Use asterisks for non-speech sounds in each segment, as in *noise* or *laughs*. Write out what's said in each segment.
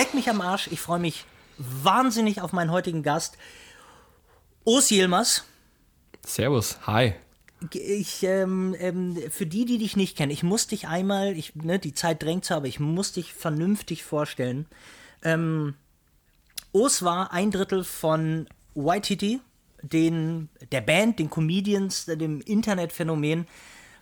leck mich am Arsch. Ich freue mich wahnsinnig auf meinen heutigen Gast. Urs Yilmaz. Servus, hi. Ich, ähm, ähm, für die, die dich nicht kennen, ich muss dich einmal, ich, ne, die Zeit drängt so, aber ich muss dich vernünftig vorstellen. Ähm, Urs war ein Drittel von YTT, den, der Band, den Comedians, dem Internetphänomen.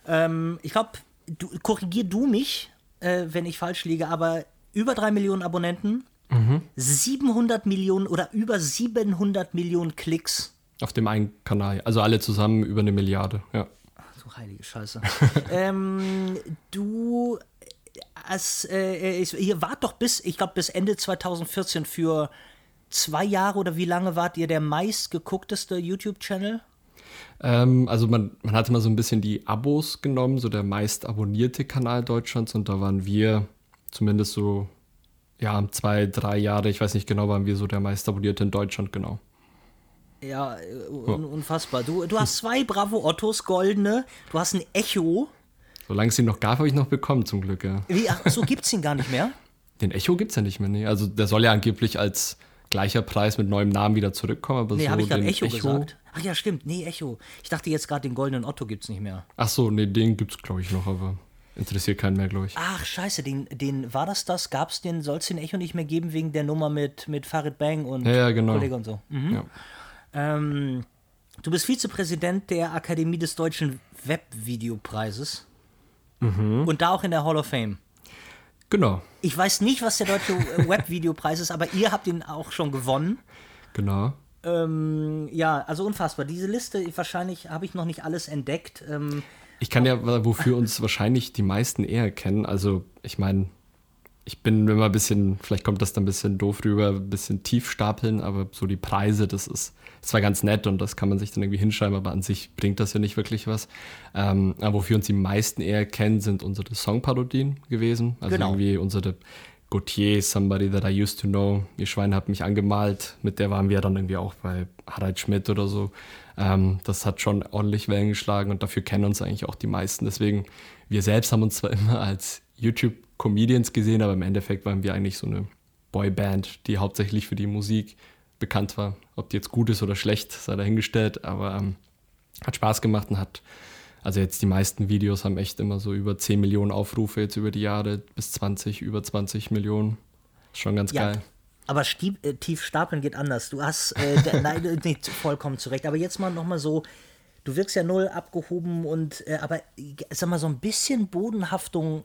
Ähm, ich glaube, du, korrigier du mich, äh, wenn ich falsch liege, aber über drei Millionen Abonnenten, mhm. 700 Millionen oder über 700 Millionen Klicks. Auf dem einen Kanal, also alle zusammen über eine Milliarde, ja. so heilige Scheiße. *laughs* ähm, du, als, äh, ihr wart doch bis, ich glaube, bis Ende 2014 für zwei Jahre oder wie lange wart ihr der meistgeguckteste YouTube-Channel? Ähm, also man, man hatte mal so ein bisschen die Abos genommen, so der meist abonnierte Kanal Deutschlands und da waren wir zumindest so, ja, zwei, drei Jahre, ich weiß nicht genau, waren wir so der meist abonnierte in Deutschland, genau. Ja, un unfassbar. Du, du hast zwei Bravo Ottos goldene, du hast ein Echo. Solange es ihn noch gab, habe ich noch bekommen, zum Glück, ja. Wie, ach so, gibt es ihn gar nicht mehr? *laughs* Den Echo gibt es ja nicht mehr, nee. Also der soll ja angeblich als gleicher Preis mit neuem Namen wieder zurückkommen. Aber nee, so habe ich gerade Echo, Echo, gesagt? Ach ja, stimmt. Nee, Echo. Ich dachte jetzt gerade, den goldenen Otto gibt es nicht mehr. Ach so, nee, den gibt es, glaube ich, noch, aber interessiert keinen mehr, glaube ich. Ach, scheiße, den, den, war das das? Gab es den, soll es den Echo nicht mehr geben wegen der Nummer mit, mit Farid Bang und ja, ja, genau. Kollege und so? Mhm. Ja. Ähm, du bist Vizepräsident der Akademie des Deutschen Webvideopreises. Mhm. Und da auch in der Hall of Fame. Genau. Ich weiß nicht, was der deutsche *laughs* Webvideopreis ist, aber ihr habt ihn auch schon gewonnen. Genau. Ähm, ja, also unfassbar. Diese Liste, wahrscheinlich habe ich noch nicht alles entdeckt. Ähm, ich kann ja, wofür uns wahrscheinlich die meisten eher kennen. Also, ich meine, ich bin immer ein bisschen, vielleicht kommt das dann ein bisschen doof rüber, ein bisschen tief stapeln, aber so die Preise, das ist zwar ganz nett und das kann man sich dann irgendwie hinschreiben, aber an sich bringt das ja nicht wirklich was. Ähm, aber wofür uns die meisten eher kennen, sind unsere Songparodien gewesen. Also genau. irgendwie unsere Gautier, Somebody That I Used to Know, Ihr Schwein hat mich angemalt, mit der waren wir dann irgendwie auch bei Harald Schmidt oder so. Ähm, das hat schon ordentlich Wellen geschlagen und dafür kennen uns eigentlich auch die meisten. Deswegen, wir selbst haben uns zwar *laughs* immer als YouTube Comedians gesehen, aber im Endeffekt waren wir eigentlich so eine Boyband, die hauptsächlich für die Musik bekannt war. Ob die jetzt gut ist oder schlecht, sei dahingestellt, aber ähm, hat Spaß gemacht und hat, also jetzt die meisten Videos haben echt immer so über 10 Millionen Aufrufe jetzt über die Jahre, bis 20, über 20 Millionen. Schon ganz ja. geil. Aber stieb, äh, tief stapeln geht anders. Du hast, äh, *laughs* nein, nicht vollkommen zurecht. Aber jetzt mal nochmal so, du wirkst ja null abgehoben und, äh, aber sag mal, so ein bisschen Bodenhaftung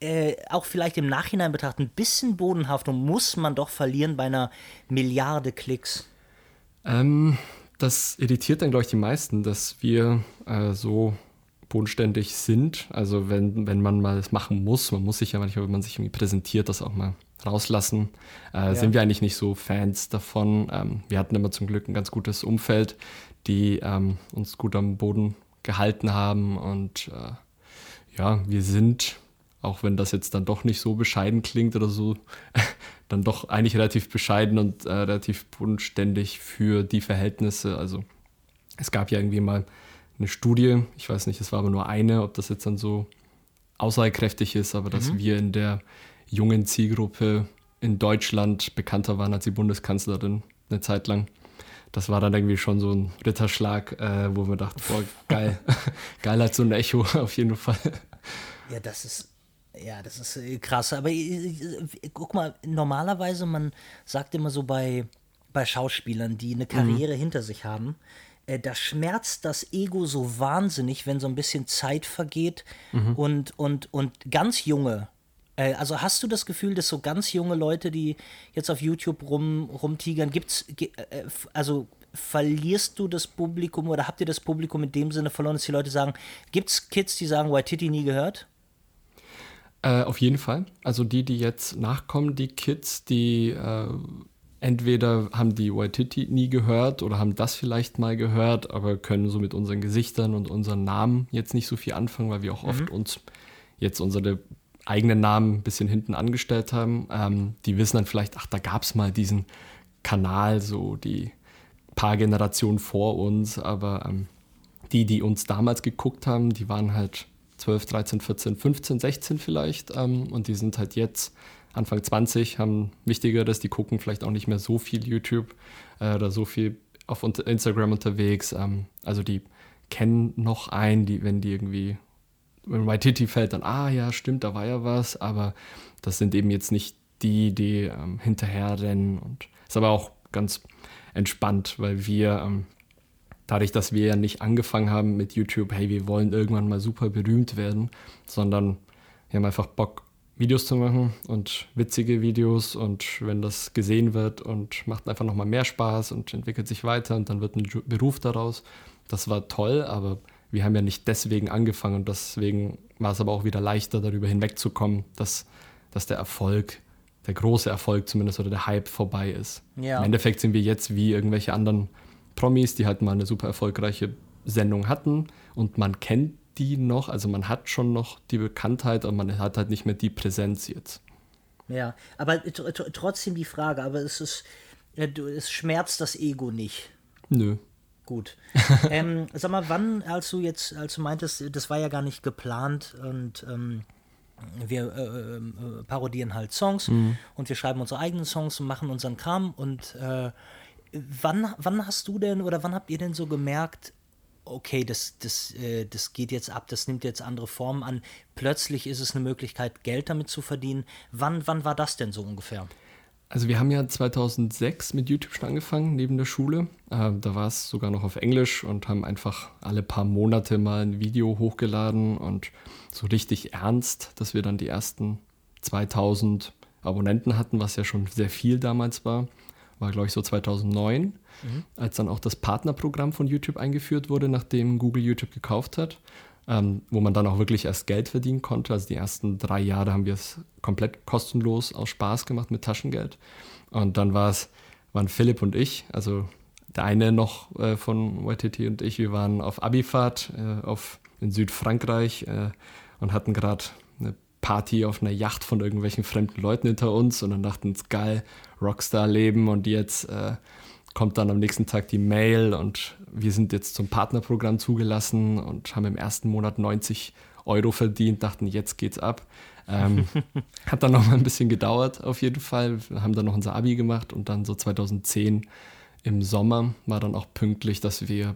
äh, auch vielleicht im Nachhinein betrachtet, ein bisschen Bodenhaftung muss man doch verlieren bei einer Milliarde Klicks. Ähm, das irritiert dann, glaube ich, die meisten, dass wir äh, so bodenständig sind. Also wenn, wenn man mal das machen muss, man muss sich ja manchmal, wenn man sich irgendwie präsentiert, das auch mal rauslassen. Äh, ja. Sind wir eigentlich nicht so Fans davon. Ähm, wir hatten immer zum Glück ein ganz gutes Umfeld, die ähm, uns gut am Boden gehalten haben. Und äh, ja, wir sind auch wenn das jetzt dann doch nicht so bescheiden klingt oder so, *laughs* dann doch eigentlich relativ bescheiden und äh, relativ bodenständig für die Verhältnisse. Also es gab ja irgendwie mal eine Studie, ich weiß nicht, es war aber nur eine, ob das jetzt dann so aussagekräftig ist, aber dass mhm. wir in der jungen Zielgruppe in Deutschland bekannter waren als die Bundeskanzlerin eine Zeit lang. Das war dann irgendwie schon so ein Ritterschlag, äh, wo wir dachten, boah, geil, *laughs* geil als so ein Echo *laughs* auf jeden Fall. Ja, das ist ja, das ist äh, krass. Aber äh, äh, guck mal, normalerweise, man sagt immer so bei, bei Schauspielern, die eine Karriere mhm. hinter sich haben, äh, da schmerzt das Ego so wahnsinnig, wenn so ein bisschen Zeit vergeht mhm. und, und, und ganz junge. Äh, also hast du das Gefühl, dass so ganz junge Leute, die jetzt auf YouTube rum, rumtigern, gibt's, äh, also verlierst du das Publikum oder habt ihr das Publikum in dem Sinne verloren, dass die Leute sagen, gibt es Kids, die sagen, Waititi nie gehört? Äh, auf jeden Fall. Also die, die jetzt nachkommen, die Kids, die äh, entweder haben die Waititi nie gehört oder haben das vielleicht mal gehört, aber können so mit unseren Gesichtern und unseren Namen jetzt nicht so viel anfangen, weil wir auch mhm. oft uns jetzt unsere eigenen Namen ein bisschen hinten angestellt haben. Ähm, die wissen dann vielleicht, ach, da gab es mal diesen Kanal, so die paar Generationen vor uns, aber ähm, die, die uns damals geguckt haben, die waren halt 12, 13, 14, 15, 16 vielleicht. Ähm, und die sind halt jetzt, Anfang 20 haben Wichtigeres, die gucken vielleicht auch nicht mehr so viel YouTube äh, oder so viel auf Instagram unterwegs. Ähm, also die kennen noch einen, die, wenn die irgendwie, wenn Waititi fällt, dann, ah ja, stimmt, da war ja was, aber das sind eben jetzt nicht die, die ähm, hinterherrennen und ist aber auch ganz entspannt, weil wir ähm, dadurch, dass wir ja nicht angefangen haben mit YouTube, hey, wir wollen irgendwann mal super berühmt werden, sondern wir haben einfach Bock, Videos zu machen und witzige Videos und wenn das gesehen wird und macht einfach nochmal mehr Spaß und entwickelt sich weiter und dann wird ein Beruf daraus. Das war toll, aber wir haben ja nicht deswegen angefangen und deswegen war es aber auch wieder leichter, darüber hinwegzukommen, dass, dass der Erfolg, der große Erfolg zumindest oder der Hype vorbei ist. Ja. Im Endeffekt sind wir jetzt wie irgendwelche anderen Promis, die halt mal eine super erfolgreiche Sendung hatten und man kennt die noch, also man hat schon noch die Bekanntheit, aber man hat halt nicht mehr die Präsenz jetzt. Ja, aber trotzdem die Frage, aber es ist, es schmerzt das Ego nicht. Nö. Gut. *laughs* ähm, sag mal, wann, als du jetzt, als du meintest, das war ja gar nicht geplant und ähm, wir äh, äh, parodieren halt Songs mhm. und wir schreiben unsere eigenen Songs und machen unseren Kram und äh, wann, wann hast du denn oder wann habt ihr denn so gemerkt, okay, das, das, äh, das geht jetzt ab, das nimmt jetzt andere Formen an. Plötzlich ist es eine Möglichkeit, Geld damit zu verdienen. Wann, wann war das denn so ungefähr? Also wir haben ja 2006 mit YouTube schon angefangen, neben der Schule. Äh, da war es sogar noch auf Englisch und haben einfach alle paar Monate mal ein Video hochgeladen und so richtig ernst, dass wir dann die ersten 2000 Abonnenten hatten, was ja schon sehr viel damals war war glaube ich so 2009, mhm. als dann auch das Partnerprogramm von YouTube eingeführt wurde, nachdem Google YouTube gekauft hat, ähm, wo man dann auch wirklich erst Geld verdienen konnte. Also die ersten drei Jahre haben wir es komplett kostenlos aus Spaß gemacht mit Taschengeld. Und dann war es, waren Philipp und ich, also der eine noch äh, von YTT und ich, wir waren auf Abifahrt äh, auf, in Südfrankreich äh, und hatten gerade eine Party auf einer Yacht von irgendwelchen fremden Leuten hinter uns und dann dachten uns, geil, Rockstar-Leben und jetzt äh, kommt dann am nächsten Tag die Mail und wir sind jetzt zum Partnerprogramm zugelassen und haben im ersten Monat 90 Euro verdient, dachten, jetzt geht's ab. Ähm, *laughs* hat dann noch mal ein bisschen gedauert, auf jeden Fall. Wir haben dann noch unser Abi gemacht und dann so 2010 im Sommer war dann auch pünktlich, dass wir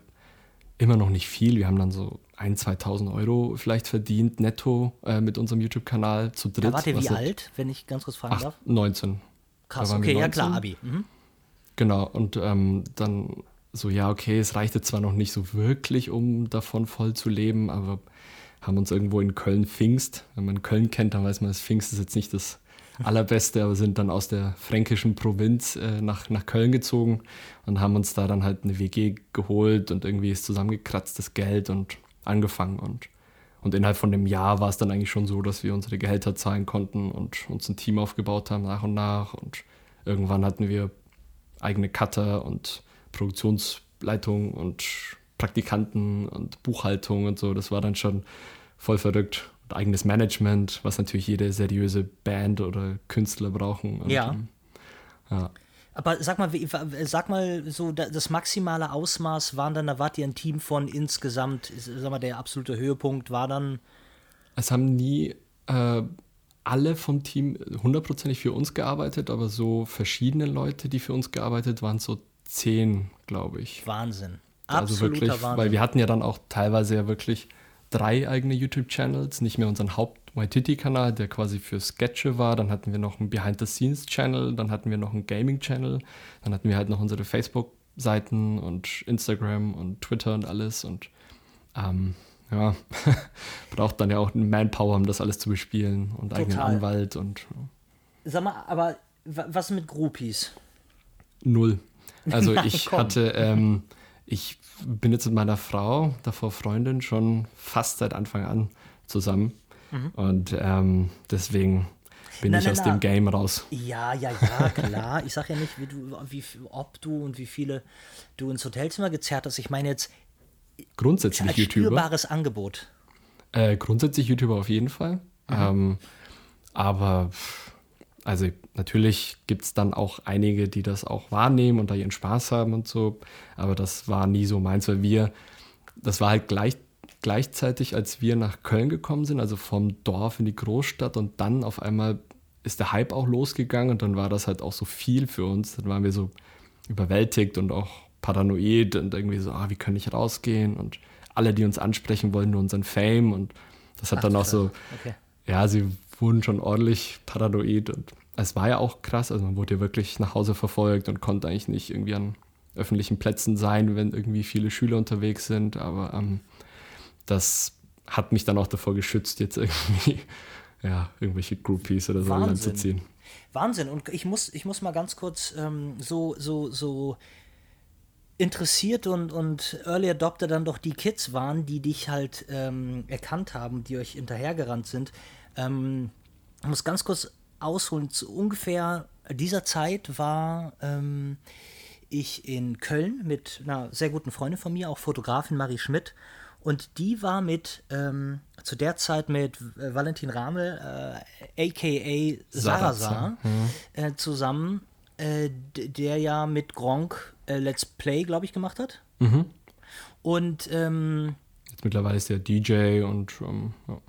immer noch nicht viel, wir haben dann so 1.000, 2.000 Euro vielleicht verdient, netto äh, mit unserem YouTube-Kanal zu dritt. Da wart ihr wie alt, wenn ich ganz kurz fragen darf? 19. Krass, okay, ja klar, Abi. Mhm. Genau, und ähm, dann so, ja, okay, es reichte zwar noch nicht so wirklich, um davon voll zu leben, aber haben uns irgendwo in Köln Pfingst, wenn man Köln kennt, dann weiß man, dass Pfingst ist jetzt nicht das *laughs* allerbeste, aber sind dann aus der fränkischen Provinz äh, nach, nach Köln gezogen und haben uns da dann halt eine WG geholt und irgendwie ist zusammengekratztes Geld und angefangen und und innerhalb von dem Jahr war es dann eigentlich schon so, dass wir unsere Gehälter zahlen konnten und uns ein Team aufgebaut haben nach und nach. Und irgendwann hatten wir eigene Cutter und Produktionsleitung und Praktikanten und Buchhaltung und so. Das war dann schon voll verrückt. Und eigenes Management, was natürlich jede seriöse Band oder Künstler brauchen. Und, ja. ja. Aber sag mal, sag mal so, das maximale Ausmaß waren dann, da wart ihr ein Team von insgesamt, sag mal, der absolute Höhepunkt war dann. Es haben nie äh, alle vom Team hundertprozentig für uns gearbeitet, aber so verschiedene Leute, die für uns gearbeitet waren, so zehn, glaube ich. Wahnsinn. Also Absoluter wirklich, Wahnsinn. Weil wir hatten ja dann auch teilweise ja wirklich drei eigene YouTube-Channels, nicht mehr unseren Haupt-Waititi-Kanal, der quasi für Sketche war. Dann hatten wir noch einen Behind-the-Scenes-Channel, dann hatten wir noch einen Gaming-Channel, dann hatten wir halt noch unsere Facebook-Seiten und Instagram und Twitter und alles. Und ähm, ja, *laughs* braucht dann ja auch Manpower, um das alles zu bespielen und Total. eigenen Anwalt und. Sag mal, aber was mit Groupies? Null. Also *laughs* ich hatte. Ähm, ich bin jetzt mit meiner Frau, davor Freundin, schon fast seit Anfang an zusammen. Mhm. Und ähm, deswegen bin na, ich na, aus na. dem Game raus. Ja, ja, ja, klar. ich sage ja nicht, wie du, wie, ob du und wie viele du ins Hotelzimmer gezerrt hast. Ich meine jetzt grundsätzlich als YouTuber. spürbares Angebot. Äh, grundsätzlich YouTuber auf jeden Fall. Mhm. Ähm, aber also natürlich gibt es dann auch einige, die das auch wahrnehmen und da ihren Spaß haben und so, aber das war nie so meins, weil wir, das war halt gleich, gleichzeitig, als wir nach Köln gekommen sind, also vom Dorf in die Großstadt und dann auf einmal ist der Hype auch losgegangen und dann war das halt auch so viel für uns. Dann waren wir so überwältigt und auch paranoid und irgendwie so, ah, wie kann ich rausgehen? Und alle, die uns ansprechen wollen, nur unseren Fame. Und das hat Ach, dann auch so, okay. ja, sie wurden schon ordentlich paranoid und es war ja auch krass, also man wurde ja wirklich nach Hause verfolgt und konnte eigentlich nicht irgendwie an öffentlichen Plätzen sein, wenn irgendwie viele Schüler unterwegs sind, aber ähm, das hat mich dann auch davor geschützt, jetzt irgendwie *laughs* ja, irgendwelche Groupies oder so anzuziehen. Wahnsinn. Und ich muss, ich muss mal ganz kurz ähm, so, so, so interessiert und, und Early Adopter dann doch die Kids waren, die dich halt ähm, erkannt haben, die euch hinterhergerannt sind. Ähm, ich muss ganz kurz ausholen. Zu ungefähr dieser Zeit war ähm, ich in Köln mit einer sehr guten Freundin von mir, auch Fotografin Marie Schmidt. Und die war mit, ähm, zu der Zeit mit äh, Valentin Ramel, äh, aka Sarasa, mhm. äh, zusammen, äh, der ja mit Gronk äh, Let's Play, glaube ich, gemacht hat. Mhm. Und ähm, jetzt mittlerweile ist der DJ und ähm, ja.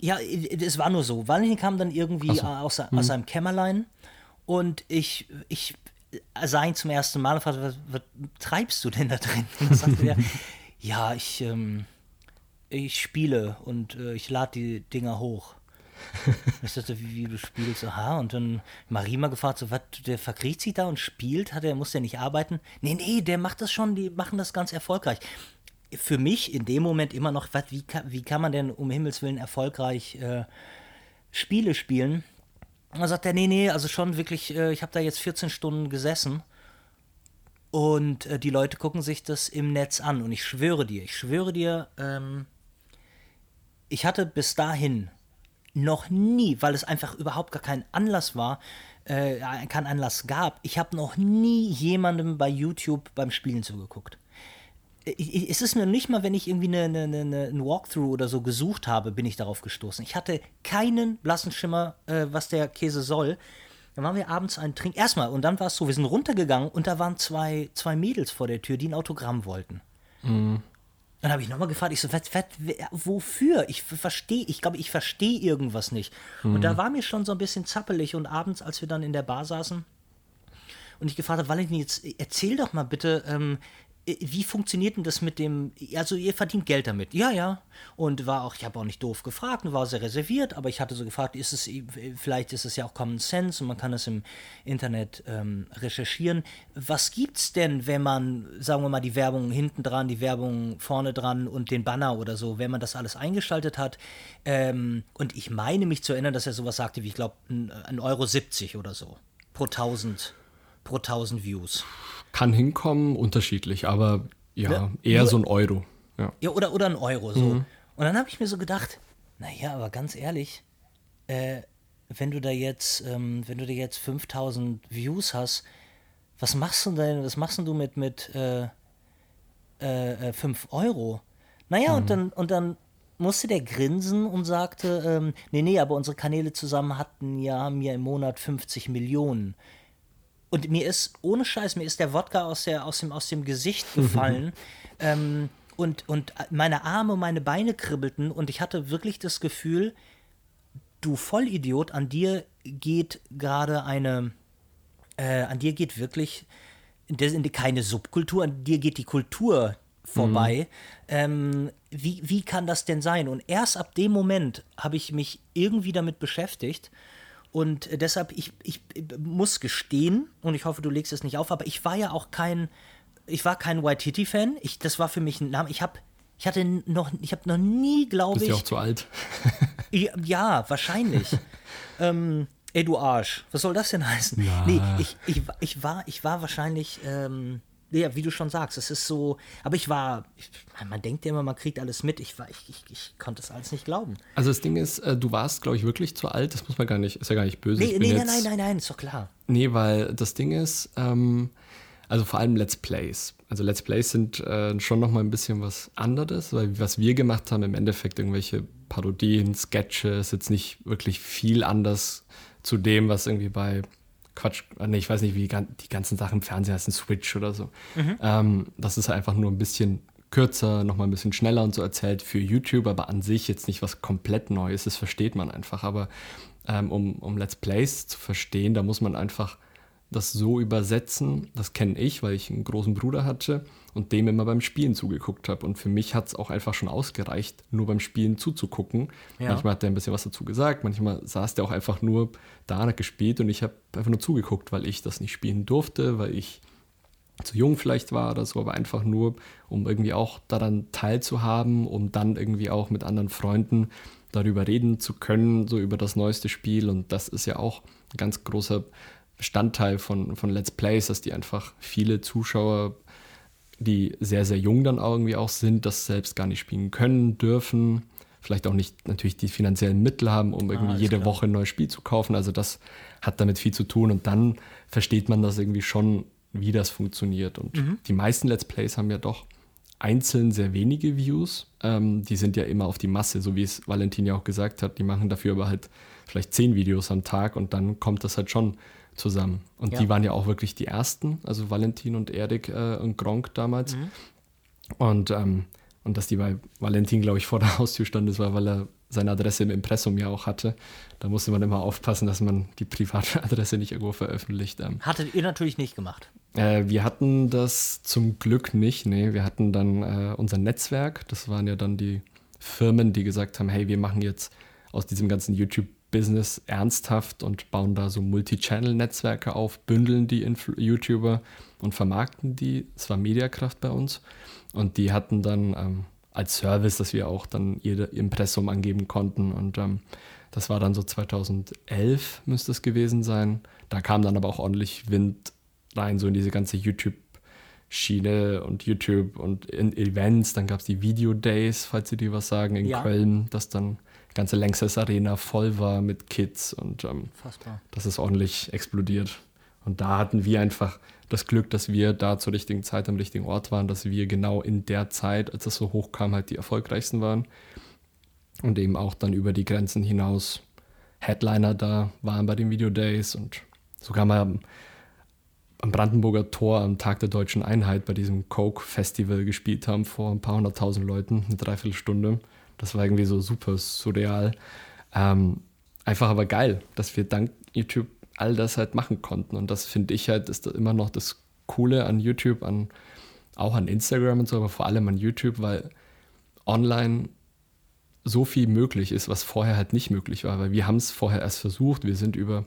Ja, es war nur so. Valentin kam dann irgendwie so. aus, aus mhm. seinem Kämmerlein und ich, ich sah ihn zum ersten Mal und fragte, was, was treibst du denn da drin? *laughs* Und sagte er, ja, ich, ähm, ich spiele und äh, ich lade die Dinger hoch. *laughs* ich dachte, wie, wie, du spielst, aha. Und dann Marima gefragt, so, was, der verkriecht sich da und spielt? Hat er, muss der nicht arbeiten? Nee, nee, der macht das schon, die machen das ganz erfolgreich. Für mich in dem Moment immer noch, wat, wie, kann, wie kann man denn um Himmels Willen erfolgreich äh, Spiele spielen? Und dann sagt er, nee, nee, also schon wirklich, äh, ich habe da jetzt 14 Stunden gesessen und äh, die Leute gucken sich das im Netz an. Und ich schwöre dir, ich schwöre dir, ähm, ich hatte bis dahin noch nie, weil es einfach überhaupt gar kein Anlass war, äh, kein Anlass gab, ich habe noch nie jemandem bei YouTube beim Spielen zugeguckt. Es ist mir nicht mal, wenn ich irgendwie eine, eine, eine, ein Walkthrough oder so gesucht habe, bin ich darauf gestoßen. Ich hatte keinen blassen Schimmer, äh, was der Käse soll. Dann waren wir abends einen Trink. Erstmal, und dann war es so, wir sind runtergegangen und da waren zwei, zwei Mädels vor der Tür, die ein Autogramm wollten. Mhm. Dann habe ich nochmal gefragt, ich so, was, was, wofür? Ich verstehe, ich glaube, ich verstehe irgendwas nicht. Mhm. Und da war mir schon so ein bisschen zappelig und abends, als wir dann in der Bar saßen und ich gefragt habe, Valentin, jetzt erzähl doch mal bitte, ähm, äh, wie funktioniert denn das mit dem, also ihr verdient Geld damit? Ja, ja. Und war auch, ich habe auch nicht doof gefragt und war sehr reserviert, aber ich hatte so gefragt, ist es, vielleicht ist es ja auch Common Sense und man kann es im Internet ähm, recherchieren. Was gibt's denn, wenn man, sagen wir mal, die Werbung hinten dran, die Werbung vorne dran und den Banner oder so, wenn man das alles eingeschaltet hat? Ähm, und ich meine mich zu erinnern, dass er sowas sagte wie, ich glaube, 1,70 Euro 70 oder so pro 1000 pro 1000 Views. Kann hinkommen, unterschiedlich, aber ja, ja eher nur, so ein Euro. Ja, ja oder, oder ein Euro so. Mhm. Und dann habe ich mir so gedacht, naja, aber ganz ehrlich, äh, wenn du da jetzt, ähm, wenn du da jetzt 5000 Views hast, was machst du denn, was machst du mit, mit äh, äh, 5 äh, Euro? Naja, mhm. und dann, und dann musste der grinsen und sagte, ähm, nee, nee, aber unsere Kanäle zusammen hatten ja, haben ja im Monat 50 Millionen. Und mir ist, ohne Scheiß, mir ist der Wodka aus, der, aus, dem, aus dem Gesicht gefallen. ähm, und, und meine Arme, meine Beine kribbelten und ich hatte wirklich das Gefühl, du Vollidiot, an dir geht gerade eine, äh, an dir geht wirklich keine Subkultur, an dir geht die Kultur vorbei. Mhm. Ähm, wie, wie kann das denn sein? Und erst ab dem Moment habe ich mich irgendwie damit beschäftigt und deshalb, ich, ich muss gestehen, und ich hoffe, du legst es nicht auf, aber ich war ja auch kein, ich war kein White Titty fan Ich, das war für mich ein Name. Ich habe ich hatte noch, ich habe noch nie, glaube ich. Bist du auch zu alt? *laughs* ja, ja, wahrscheinlich. *laughs* ähm, ey, du Arsch. Was soll das denn heißen? Ja. Nee, ich, ich, ich, war, ich war wahrscheinlich ähm, ja, wie du schon sagst, es ist so, aber ich war, ich, man denkt ja immer, man kriegt alles mit. Ich, war, ich, ich, ich konnte es alles nicht glauben. Also das Ding ist, äh, du warst, glaube ich, wirklich zu alt. Das muss man gar nicht, ist ja gar nicht böse. Nee, nee nein, nein, nein, nein, ist doch klar. Nee, weil das Ding ist, ähm, also vor allem Let's Plays. Also Let's Plays sind äh, schon noch mal ein bisschen was anderes, weil was wir gemacht haben, im Endeffekt irgendwelche Parodien, Sketches, jetzt nicht wirklich viel anders zu dem, was irgendwie bei Quatsch, nee, ich weiß nicht, wie die ganzen Sachen im Fernsehen heißen, Switch oder so. Mhm. Ähm, das ist einfach nur ein bisschen kürzer, nochmal ein bisschen schneller und so erzählt für YouTube, aber an sich jetzt nicht was komplett Neues, das versteht man einfach. Aber ähm, um, um Let's Plays zu verstehen, da muss man einfach das so übersetzen. Das kenne ich, weil ich einen großen Bruder hatte und dem immer beim Spielen zugeguckt habe. Und für mich hat es auch einfach schon ausgereicht, nur beim Spielen zuzugucken. Ja. Manchmal hat er ein bisschen was dazu gesagt, manchmal saß der auch einfach nur da, hat gespielt und ich habe einfach nur zugeguckt, weil ich das nicht spielen durfte, weil ich zu jung vielleicht war oder so, aber einfach nur, um irgendwie auch daran teilzuhaben, um dann irgendwie auch mit anderen Freunden darüber reden zu können, so über das neueste Spiel. Und das ist ja auch ein ganz großer Bestandteil von, von Let's Plays, dass die einfach viele Zuschauer, die sehr, sehr jung dann irgendwie auch sind, das selbst gar nicht spielen können, dürfen, vielleicht auch nicht natürlich die finanziellen Mittel haben, um irgendwie ah, jede klar. Woche ein neues Spiel zu kaufen. Also das hat damit viel zu tun und dann versteht man das irgendwie schon, wie das funktioniert. Und mhm. die meisten Let's Plays haben ja doch einzeln sehr wenige Views. Ähm, die sind ja immer auf die Masse, so wie es Valentin ja auch gesagt hat. Die machen dafür aber halt vielleicht zehn Videos am Tag und dann kommt das halt schon zusammen. Und ja. die waren ja auch wirklich die ersten, also Valentin und Erik äh, und Gronk damals. Mhm. Und, ähm, und dass die bei Valentin, glaube ich, vor der Haustür stand, das war, weil er seine Adresse im Impressum ja auch hatte. Da musste man immer aufpassen, dass man die private *laughs* Adresse nicht irgendwo veröffentlicht. Ähm, Hattet ihr natürlich nicht gemacht? Äh, wir hatten das zum Glück nicht. Nee, wir hatten dann äh, unser Netzwerk. Das waren ja dann die Firmen, die gesagt haben, hey, wir machen jetzt aus diesem ganzen YouTube Business ernsthaft und bauen da so Multi-Channel-Netzwerke auf, bündeln die Influ YouTuber und vermarkten die. Es war Mediakraft bei uns. Und die hatten dann ähm, als Service, dass wir auch dann ihr Impressum angeben konnten. Und ähm, das war dann so 2011 müsste es gewesen sein. Da kam dann aber auch ordentlich Wind rein, so in diese ganze YouTube- Schiene und YouTube und Events. Dann gab es die Video Days, falls Sie dir was sagen, in ja. Köln, das dann ganze Längstes Arena voll war mit Kids und ähm, das ist ordentlich explodiert. Und da hatten wir einfach das Glück, dass wir da zur richtigen Zeit am richtigen Ort waren, dass wir genau in der Zeit, als es so hoch kam, halt die erfolgreichsten waren und eben auch dann über die Grenzen hinaus Headliner da waren bei den Video Days und sogar mal am, am Brandenburger Tor am Tag der deutschen Einheit bei diesem Coke Festival gespielt haben vor ein paar hunderttausend Leuten, eine Dreiviertelstunde. Das war irgendwie so super surreal. Ähm, einfach aber geil, dass wir dank YouTube all das halt machen konnten. Und das finde ich halt, ist immer noch das Coole an YouTube, an, auch an Instagram und so, aber vor allem an YouTube, weil online so viel möglich ist, was vorher halt nicht möglich war. Weil wir haben es vorher erst versucht. Wir sind über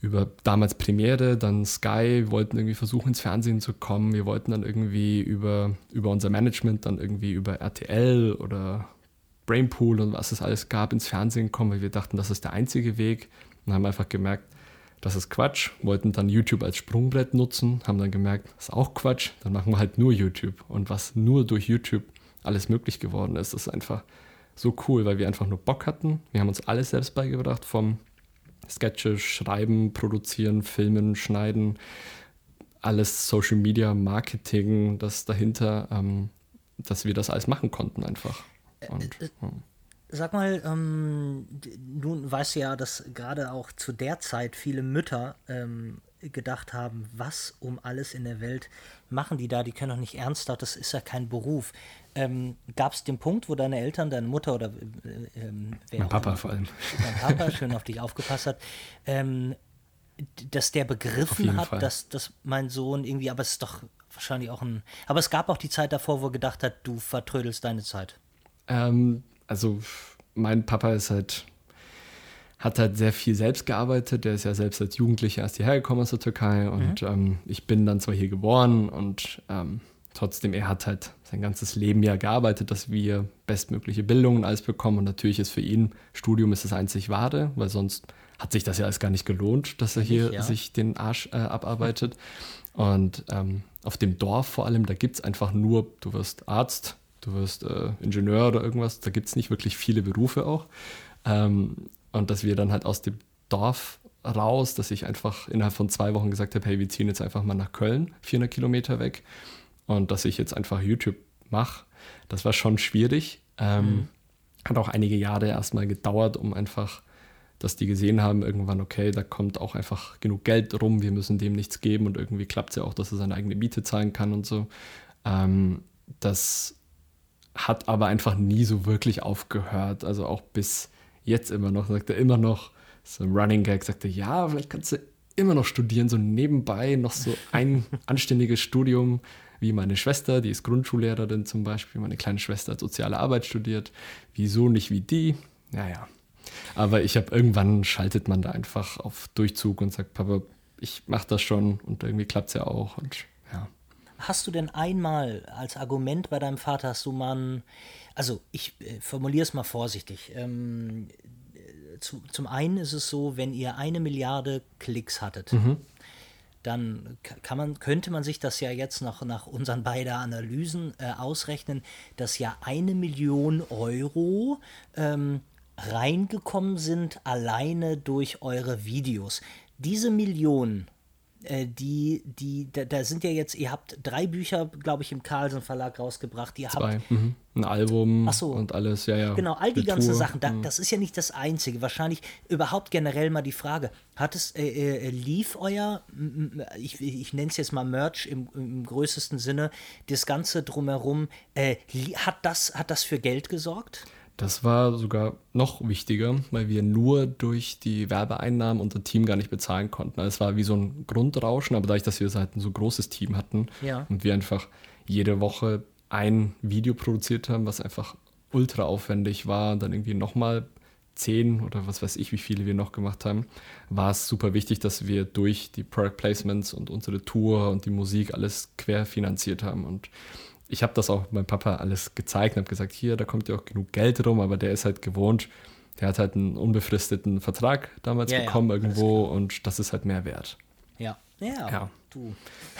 über damals Premiere, dann Sky, wir wollten irgendwie versuchen, ins Fernsehen zu kommen. Wir wollten dann irgendwie über, über unser Management dann irgendwie über RTL oder Brainpool und was es alles gab, ins Fernsehen kommen, weil wir dachten, das ist der einzige Weg und haben einfach gemerkt, das ist Quatsch, wollten dann YouTube als Sprungbrett nutzen, haben dann gemerkt, das ist auch Quatsch, dann machen wir halt nur YouTube. Und was nur durch YouTube alles möglich geworden ist, ist einfach so cool, weil wir einfach nur Bock hatten. Wir haben uns alles selbst beigebracht, vom Sketche schreiben, produzieren, filmen, schneiden, alles Social Media, Marketing, das dahinter, ähm, dass wir das alles machen konnten einfach. Und, äh, ja. Sag mal, ähm, du weißt ja, dass gerade auch zu der Zeit viele Mütter ähm, gedacht haben, was um alles in der Welt machen die da? Die können doch nicht ernsthaft, das ist ja kein Beruf. Ähm, Gab es den Punkt, wo deine Eltern, deine Mutter oder äh, äh, wer Mein Papa vor allem. Dein Papa *laughs* schön auf dich aufgepasst hat, ähm, dass der begriffen hat, dass, dass mein Sohn irgendwie, aber es ist doch wahrscheinlich auch ein. Aber es gab auch die Zeit davor, wo er gedacht hat, du vertrödelst deine Zeit. Ähm, also mein Papa ist halt hat halt sehr viel selbst gearbeitet. Der ist ja selbst als Jugendlicher erst hierher gekommen aus der Türkei und mhm. ähm, ich bin dann zwar hier geboren und ähm, trotzdem, er hat halt sein ganzes Leben ja gearbeitet, dass wir bestmögliche Bildung und alles bekommen und natürlich ist für ihn Studium ist das einzig wahre, weil sonst hat sich das ja alles gar nicht gelohnt, dass er hier ja. sich den Arsch äh, abarbeitet. Und ähm, auf dem Dorf vor allem, da gibt es einfach nur, du wirst Arzt, du wirst äh, Ingenieur oder irgendwas, da gibt es nicht wirklich viele Berufe auch. Ähm, und dass wir dann halt aus dem Dorf raus, dass ich einfach innerhalb von zwei Wochen gesagt habe, hey, wir ziehen jetzt einfach mal nach Köln, 400 Kilometer weg. Und dass ich jetzt einfach YouTube mache, das war schon schwierig. Ähm, mhm. Hat auch einige Jahre erstmal gedauert, um einfach, dass die gesehen haben, irgendwann, okay, da kommt auch einfach genug Geld rum, wir müssen dem nichts geben und irgendwie klappt es ja auch, dass er seine eigene Miete zahlen kann und so. Ähm, das hat aber einfach nie so wirklich aufgehört. Also auch bis jetzt immer noch, sagt er immer noch, so ein Running Gag, sagt er, ja, vielleicht kannst du immer noch studieren, so nebenbei noch so ein *laughs* anständiges Studium wie meine Schwester, die ist Grundschullehrerin zum Beispiel, meine kleine Schwester hat soziale Arbeit studiert. Wieso nicht wie die? Naja. Aber ich habe irgendwann schaltet man da einfach auf Durchzug und sagt, Papa, ich mache das schon und irgendwie klappt es ja auch und ja. Hast du denn einmal als Argument bei deinem Vater, hast du mal, also ich äh, formuliere es mal vorsichtig, ähm, zu, zum einen ist es so, wenn ihr eine Milliarde Klicks hattet, mhm. Dann kann man, könnte man sich das ja jetzt nach, nach unseren beiden Analysen äh, ausrechnen, dass ja eine Million Euro ähm, reingekommen sind alleine durch eure Videos. Diese Million äh, die, die, da, da, sind ja jetzt, ihr habt drei Bücher, glaube ich, im Carlsen Verlag rausgebracht. Ihr Zwei. Habt, mhm. Ein Album so. und alles, ja, ja. Genau, all die ganzen Tour. Sachen. Da, mhm. Das ist ja nicht das Einzige. Wahrscheinlich überhaupt generell mal die Frage: Hat es, äh, äh, lief euer, ich, ich nenne es jetzt mal Merch im, im größten Sinne, das Ganze drumherum, äh, hat, das, hat das für Geld gesorgt? Das war sogar noch wichtiger, weil wir nur durch die Werbeeinnahmen unser Team gar nicht bezahlen konnten. Also es war wie so ein Grundrauschen, aber dadurch, dass wir halt ein so großes Team hatten ja. und wir einfach jede Woche ein Video produziert haben, was einfach ultra aufwendig war und dann irgendwie nochmal zehn oder was weiß ich, wie viele wir noch gemacht haben, war es super wichtig, dass wir durch die Product Placements und unsere Tour und die Musik alles querfinanziert haben und ich habe das auch meinem Papa alles gezeigt und habe gesagt, hier, da kommt ja auch genug Geld rum, aber der ist halt gewohnt, der hat halt einen unbefristeten Vertrag damals ja, bekommen ja, irgendwo und das ist halt mehr wert. Ja, ja, ja. du.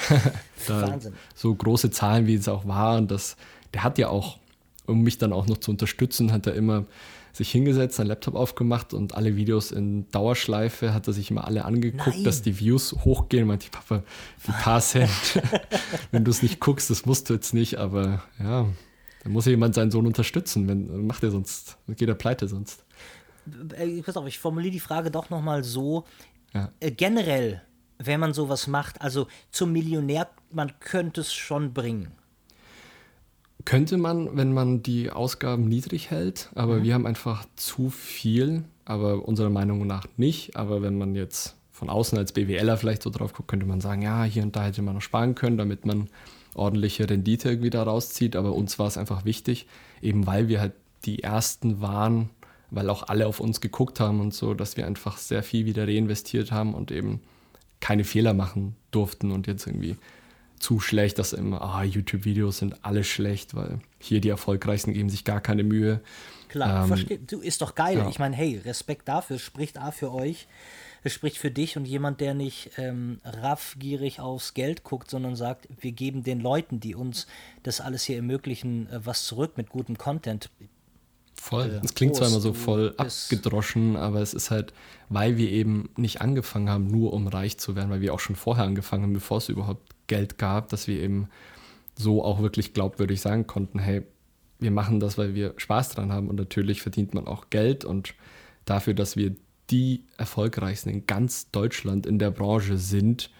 *laughs* Wahnsinn. So große Zahlen, wie es auch waren, das, der hat ja auch, um mich dann auch noch zu unterstützen, hat er immer sich hingesetzt, seinen Laptop aufgemacht und alle Videos in Dauerschleife, hat er sich immer alle angeguckt, Nein. dass die Views hochgehen. Meinte ich, Papa, ein paar Cent. *laughs* wenn du es nicht guckst, das musst du jetzt nicht, aber ja, da muss ja jemand seinen Sohn unterstützen. Wenn, macht er sonst, geht er pleite sonst. Äh, pass auf, ich formuliere die Frage doch nochmal so. Ja. Äh, generell, wenn man sowas macht, also zum Millionär, man könnte es schon bringen. Könnte man, wenn man die Ausgaben niedrig hält, aber mhm. wir haben einfach zu viel, aber unserer Meinung nach nicht. Aber wenn man jetzt von außen als BWLer vielleicht so drauf guckt, könnte man sagen, ja, hier und da hätte man noch sparen können, damit man ordentliche Rendite irgendwie da rauszieht. Aber uns war es einfach wichtig, eben weil wir halt die Ersten waren, weil auch alle auf uns geguckt haben und so, dass wir einfach sehr viel wieder reinvestiert haben und eben keine Fehler machen durften und jetzt irgendwie zu schlecht, dass immer, ah, YouTube-Videos sind alle schlecht, weil hier die Erfolgreichsten geben sich gar keine Mühe. Klar, ähm, verstehe. Du, ist doch geil. Ja. Ich meine, hey, Respekt dafür, spricht A für euch, es spricht für dich und jemand, der nicht ähm, raffgierig aufs Geld guckt, sondern sagt, wir geben den Leuten, die uns das alles hier ermöglichen, äh, was zurück mit gutem Content. Voll. Es klingt zwar immer so voll abgedroschen, aber es ist halt, weil wir eben nicht angefangen haben, nur um reich zu werden, weil wir auch schon vorher angefangen haben, bevor es überhaupt Geld gab, dass wir eben so auch wirklich glaubwürdig sagen konnten, hey, wir machen das, weil wir Spaß dran haben und natürlich verdient man auch Geld und dafür, dass wir die erfolgreichsten in ganz Deutschland in der Branche sind,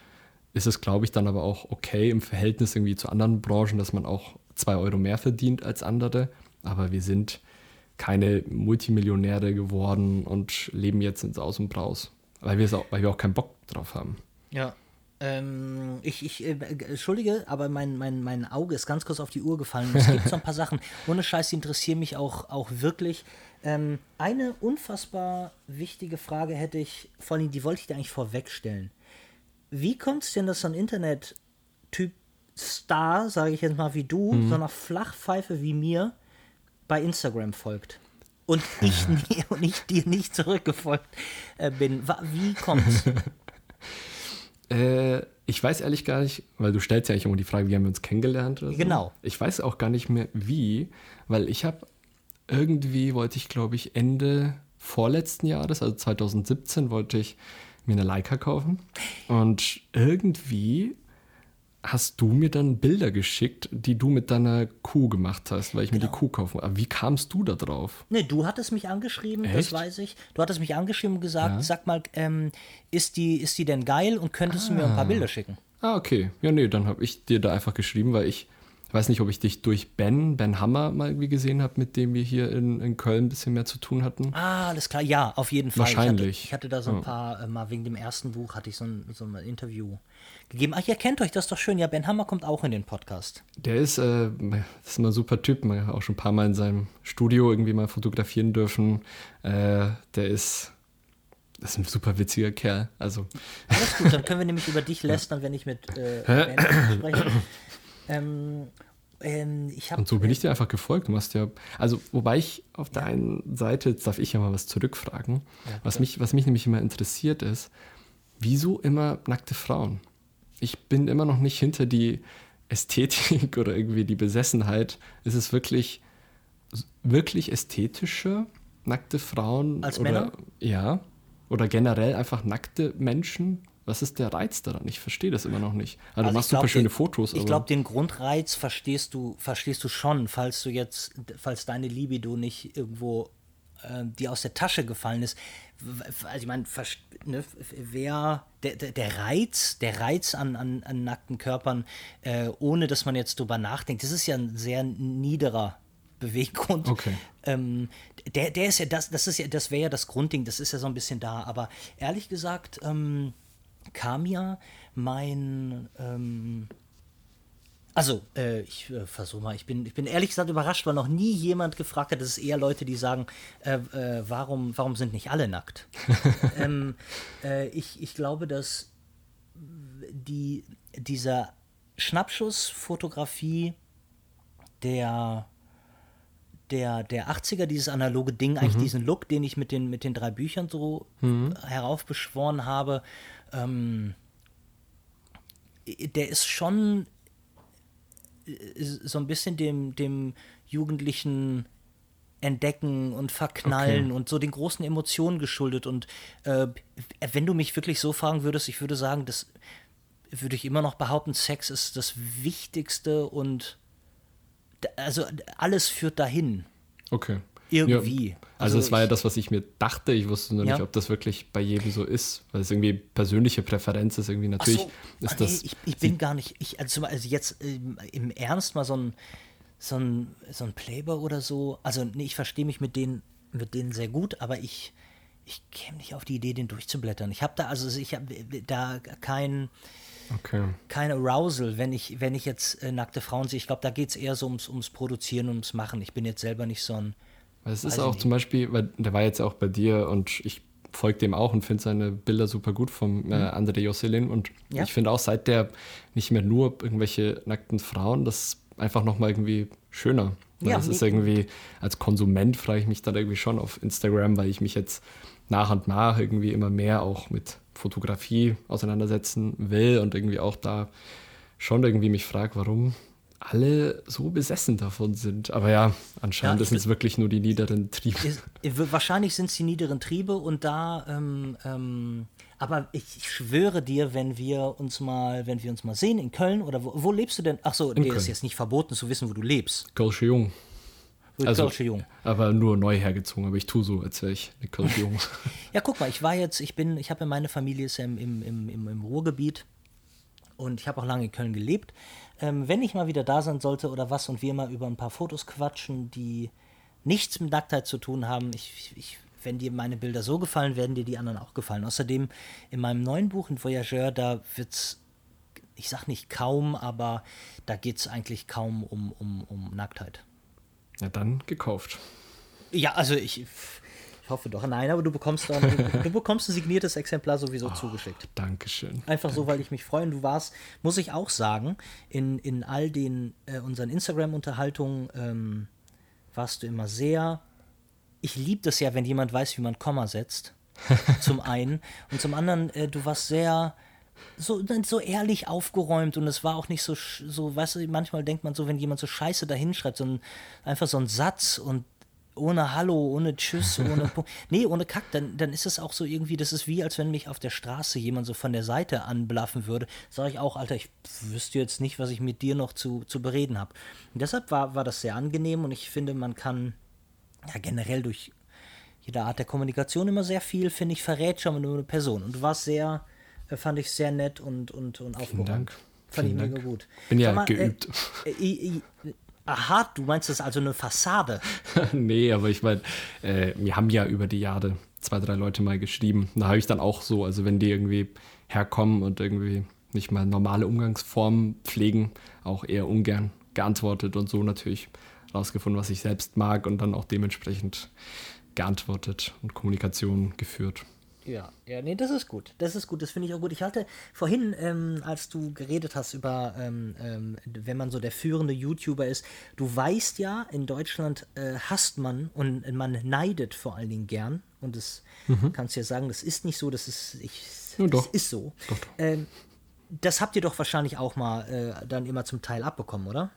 ist es, glaube ich, dann aber auch okay im Verhältnis irgendwie zu anderen Branchen, dass man auch zwei Euro mehr verdient als andere. Aber wir sind keine Multimillionäre geworden und leben jetzt ins Aus und Braus, weil auch, weil wir auch keinen Bock drauf haben. Ja, ähm, ich, ich äh, entschuldige, aber mein, mein, mein Auge ist ganz kurz auf die Uhr gefallen. Es gibt so ein paar *laughs* Sachen. Ohne Scheiß, die interessieren mich auch, auch wirklich. Ähm, eine unfassbar wichtige Frage hätte ich, vor allem, die wollte ich dir eigentlich vorwegstellen. Wie kommt es denn, dass so ein Internet-Typ Star, sage ich jetzt mal wie du, mhm. so einer Flachpfeife wie mir bei Instagram folgt? Und *laughs* ich, und ich dir nicht zurückgefolgt äh, bin. Wie kommt's? *laughs* Äh, ich weiß ehrlich gar nicht, weil du stellst ja eigentlich immer die Frage, wie haben wir uns kennengelernt oder so. Genau. Ich weiß auch gar nicht mehr wie, weil ich habe irgendwie wollte ich, glaube ich, Ende vorletzten Jahres, also 2017, wollte ich mir eine Leica kaufen. Und irgendwie hast du mir dann Bilder geschickt, die du mit deiner Kuh gemacht hast, weil ich genau. mir die genau. Kuh kaufen Aber wie kamst du da drauf? Nee, du hattest mich angeschrieben, Echt? das weiß ich. Du hattest mich angeschrieben und gesagt, ja. sag mal, ähm, ist, die, ist die denn geil und könntest ah. du mir ein paar ah. Bilder schicken? Ah, okay. Ja, nee, dann habe ich dir da einfach geschrieben, weil ich Ich weiß nicht, ob ich dich durch Ben, Ben Hammer mal irgendwie gesehen habe, mit dem wir hier in, in Köln ein bisschen mehr zu tun hatten. Ah, alles klar. Ja, auf jeden Fall. Wahrscheinlich. Ich hatte, ich hatte da so ein paar, äh, mal wegen dem ersten Buch hatte ich so ein, so ein Interview gegeben. Ach, ihr kennt euch, das ist doch schön. Ja, Ben Hammer kommt auch in den Podcast. Der ist, äh, das ist immer ein super Typ. Man hat auch schon ein paar Mal in seinem Studio irgendwie mal fotografieren dürfen. Äh, der ist das ist ein super witziger Kerl. Also. Alles gut, dann können wir *laughs* nämlich über dich lästern, wenn ich mit äh, Ben spreche. Ähm, ähm, und so bin ich dir einfach gefolgt. Du machst ja, also wobei ich auf der einen Seite, jetzt darf ich ja mal was zurückfragen, ja, was, mich, was mich nämlich immer interessiert ist, wieso immer nackte Frauen? Ich bin immer noch nicht hinter die Ästhetik *laughs* oder irgendwie die Besessenheit. Ist es wirklich, wirklich ästhetische nackte Frauen? Als oder, Männer? Ja. Oder generell einfach nackte Menschen? Was ist der Reiz daran? Ich verstehe das immer noch nicht. Also, also du machst glaub, super schöne Fotos. Ich glaube, den Grundreiz verstehst du, verstehst du schon, falls du jetzt, falls deine Libido nicht irgendwo äh, dir aus der Tasche gefallen ist. Also ich meine, ne, wer der, der, der, Reiz, der Reiz an, an, an nackten Körpern, äh, ohne dass man jetzt drüber nachdenkt, das ist ja ein sehr niederer Beweggrund. Okay. Ähm, der, der ist ja das, das ist ja, das wäre ja das Grundding, das ist ja so ein bisschen da. Aber ehrlich gesagt, ähm, kam ja mein, ähm, also, äh, ich äh, versuche mal, ich bin, ich bin ehrlich gesagt überrascht, weil noch nie jemand gefragt hat. Das ist eher Leute, die sagen, äh, äh warum, warum sind nicht alle nackt? *laughs* ähm, äh, ich, ich glaube, dass die, dieser Schnappschussfotografie der der, der 80er, dieses analoge Ding, eigentlich mhm. diesen Look, den ich mit den, mit den drei Büchern so mhm. heraufbeschworen habe, ähm, der ist schon so ein bisschen dem, dem jugendlichen Entdecken und Verknallen okay. und so den großen Emotionen geschuldet. Und äh, wenn du mich wirklich so fragen würdest, ich würde sagen, das würde ich immer noch behaupten, Sex ist das Wichtigste und also alles führt dahin. Okay. Irgendwie. Ja, also, also, es war ja das, was ich mir dachte. Ich wusste nur ja. nicht, ob das wirklich bei jedem so ist, weil es irgendwie persönliche Präferenz ist. Irgendwie natürlich so. ist ah, das. Nee, ich, ich bin gar nicht. Ich, also, also jetzt ähm, im Ernst mal so ein, so ein, so ein Playboy oder so. Also nee, ich verstehe mich mit denen, mit denen sehr gut, aber ich, ich käme nicht auf die Idee, den durchzublättern. Ich habe da, also ich habe da kein Okay. Kein Arousal, wenn ich, wenn ich jetzt äh, nackte Frauen sehe. Ich glaube, da geht es eher so ums, ums Produzieren, ums Machen. Ich bin jetzt selber nicht so ein. Es ist auch zum Beispiel, weil der war jetzt auch bei dir und ich folge dem auch und finde seine Bilder super gut vom äh, mhm. André Josselin. Und ja. ich finde auch, seit der nicht mehr nur irgendwelche nackten Frauen, das ist einfach nochmal irgendwie schöner. Ja, das ist irgendwie, als Konsument frage ich mich dann irgendwie schon auf Instagram, weil ich mich jetzt nach und nach irgendwie immer mehr auch mit Fotografie auseinandersetzen will und irgendwie auch da schon irgendwie mich frage, warum alle so besessen davon sind. Aber ja, anscheinend ja, sind es wirklich nur die niederen Triebe. Ist, wahrscheinlich sind es die niederen Triebe und da, ähm, ähm, aber ich, ich, schwöre dir, wenn wir uns mal, wenn wir uns mal sehen in Köln oder wo, wo lebst du denn? Ach so, dir ist jetzt nicht verboten zu wissen, wo du lebst. Kölsche Jung. Also, Jung. Aber nur neu hergezogen, aber ich tue so, als wäre ich eine Kölsche Jung. *laughs* ja, guck mal, ich war jetzt, ich bin, ich habe meine Familie ist ja im, im, im, im Ruhrgebiet und ich habe auch lange in Köln gelebt. Ähm, wenn ich mal wieder da sein sollte oder was und wir mal über ein paar Fotos quatschen, die nichts mit Nacktheit zu tun haben, ich, ich, wenn dir meine Bilder so gefallen, werden dir die anderen auch gefallen. Außerdem in meinem neuen Buch, in Voyageur, da wird es, ich sag nicht kaum, aber da geht es eigentlich kaum um, um, um Nacktheit. Ja, dann gekauft. Ja, also ich, ich hoffe doch. Nein, aber du bekommst dann, du, *laughs* du bekommst ein signiertes Exemplar sowieso oh, zugeschickt. Dankeschön. Einfach Danke. so, weil ich mich freue. Und du warst, muss ich auch sagen, in, in all den äh, unseren Instagram-Unterhaltungen ähm, warst du immer sehr. Ich liebe das ja, wenn jemand weiß, wie man Komma setzt. *laughs* zum einen. Und zum anderen, äh, du warst sehr so, so ehrlich aufgeräumt und es war auch nicht so, so, weißt du, manchmal denkt man so, wenn jemand so Scheiße da hinschreibt, so ein, einfach so ein Satz und ohne Hallo, ohne Tschüss, ohne Punkt. *laughs* Nee, ohne Kack, dann, dann ist es auch so irgendwie, das ist wie, als wenn mich auf der Straße jemand so von der Seite anblaffen würde. Sage ich auch, Alter, ich wüsste jetzt nicht, was ich mit dir noch zu, zu bereden habe. Und deshalb war, war das sehr angenehm und ich finde, man kann ja generell durch jede Art der Kommunikation immer sehr viel, finde ich, verrät schon mal nur eine Person. Und du warst sehr, fand ich sehr nett und, und, und aufgeräumt. Vielen Dank. Fand ich mega gut. Bin ja mal, geübt. Äh, äh, aha, du meinst das also eine Fassade? *laughs* nee, aber ich meine, äh, wir haben ja über die Jahre zwei, drei Leute mal geschrieben. Da habe ich dann auch so, also wenn die irgendwie herkommen und irgendwie nicht mal normale Umgangsformen pflegen, auch eher ungern geantwortet und so natürlich rausgefunden, was ich selbst mag und dann auch dementsprechend geantwortet und Kommunikation geführt. Ja, ja, nee, das ist gut. Das ist gut, das finde ich auch gut. Ich hatte vorhin, ähm, als du geredet hast über, ähm, ähm, wenn man so der führende YouTuber ist, du weißt ja, in Deutschland äh, hasst man und man neidet vor allen Dingen gern. Und das mhm. kannst du ja sagen, das ist nicht so, das ist, ich, ja, das ist so. Doch, doch. Ähm, das habt ihr doch wahrscheinlich auch mal äh, dann immer zum Teil abbekommen, oder?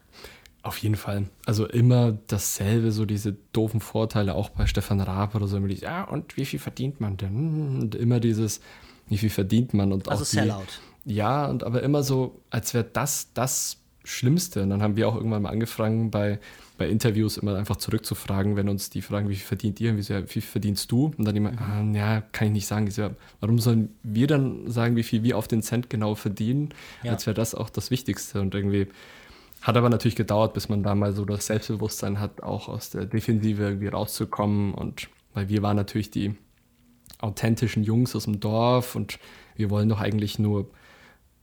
Auf jeden Fall. Also immer dasselbe, so diese doofen Vorteile, auch bei Stefan Raab oder so. Immer dieses, ja, und wie viel verdient man denn? Und immer dieses, wie viel verdient man? Und also auch sehr laut. Ja, und aber immer so, als wäre das das Schlimmste. Und dann haben wir auch irgendwann mal angefangen, bei, bei Interviews immer einfach zurückzufragen, wenn uns die fragen, wie viel verdient ihr? Wie viel verdienst du? Und dann immer, mhm. ah, ja, kann ich nicht sagen. Ich so, warum sollen wir dann sagen, wie viel wir auf den Cent genau verdienen? Ja. Als wäre das auch das Wichtigste. Und irgendwie hat aber natürlich gedauert, bis man da mal so das Selbstbewusstsein hat, auch aus der Defensive irgendwie rauszukommen. Und weil wir waren natürlich die authentischen Jungs aus dem Dorf und wir wollen doch eigentlich nur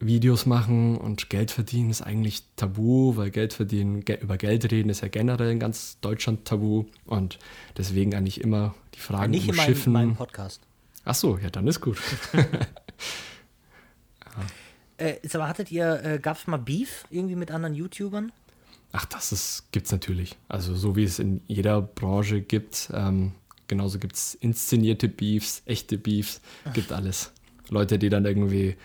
Videos machen und Geld verdienen ist eigentlich tabu, weil Geld verdienen, über Geld reden ist ja generell in ganz Deutschland tabu und deswegen eigentlich immer die Fragen ja, nicht. Nicht in meinem Podcast. Ach so, ja, dann ist gut. *laughs* Äh, aber hattet ihr, äh, gab es mal Beef irgendwie mit anderen YouTubern? Ach, das gibt es natürlich. Also so wie es in jeder Branche gibt. Ähm, genauso gibt es inszenierte Beefs, echte Beefs, gibt alles. Leute, die dann irgendwie,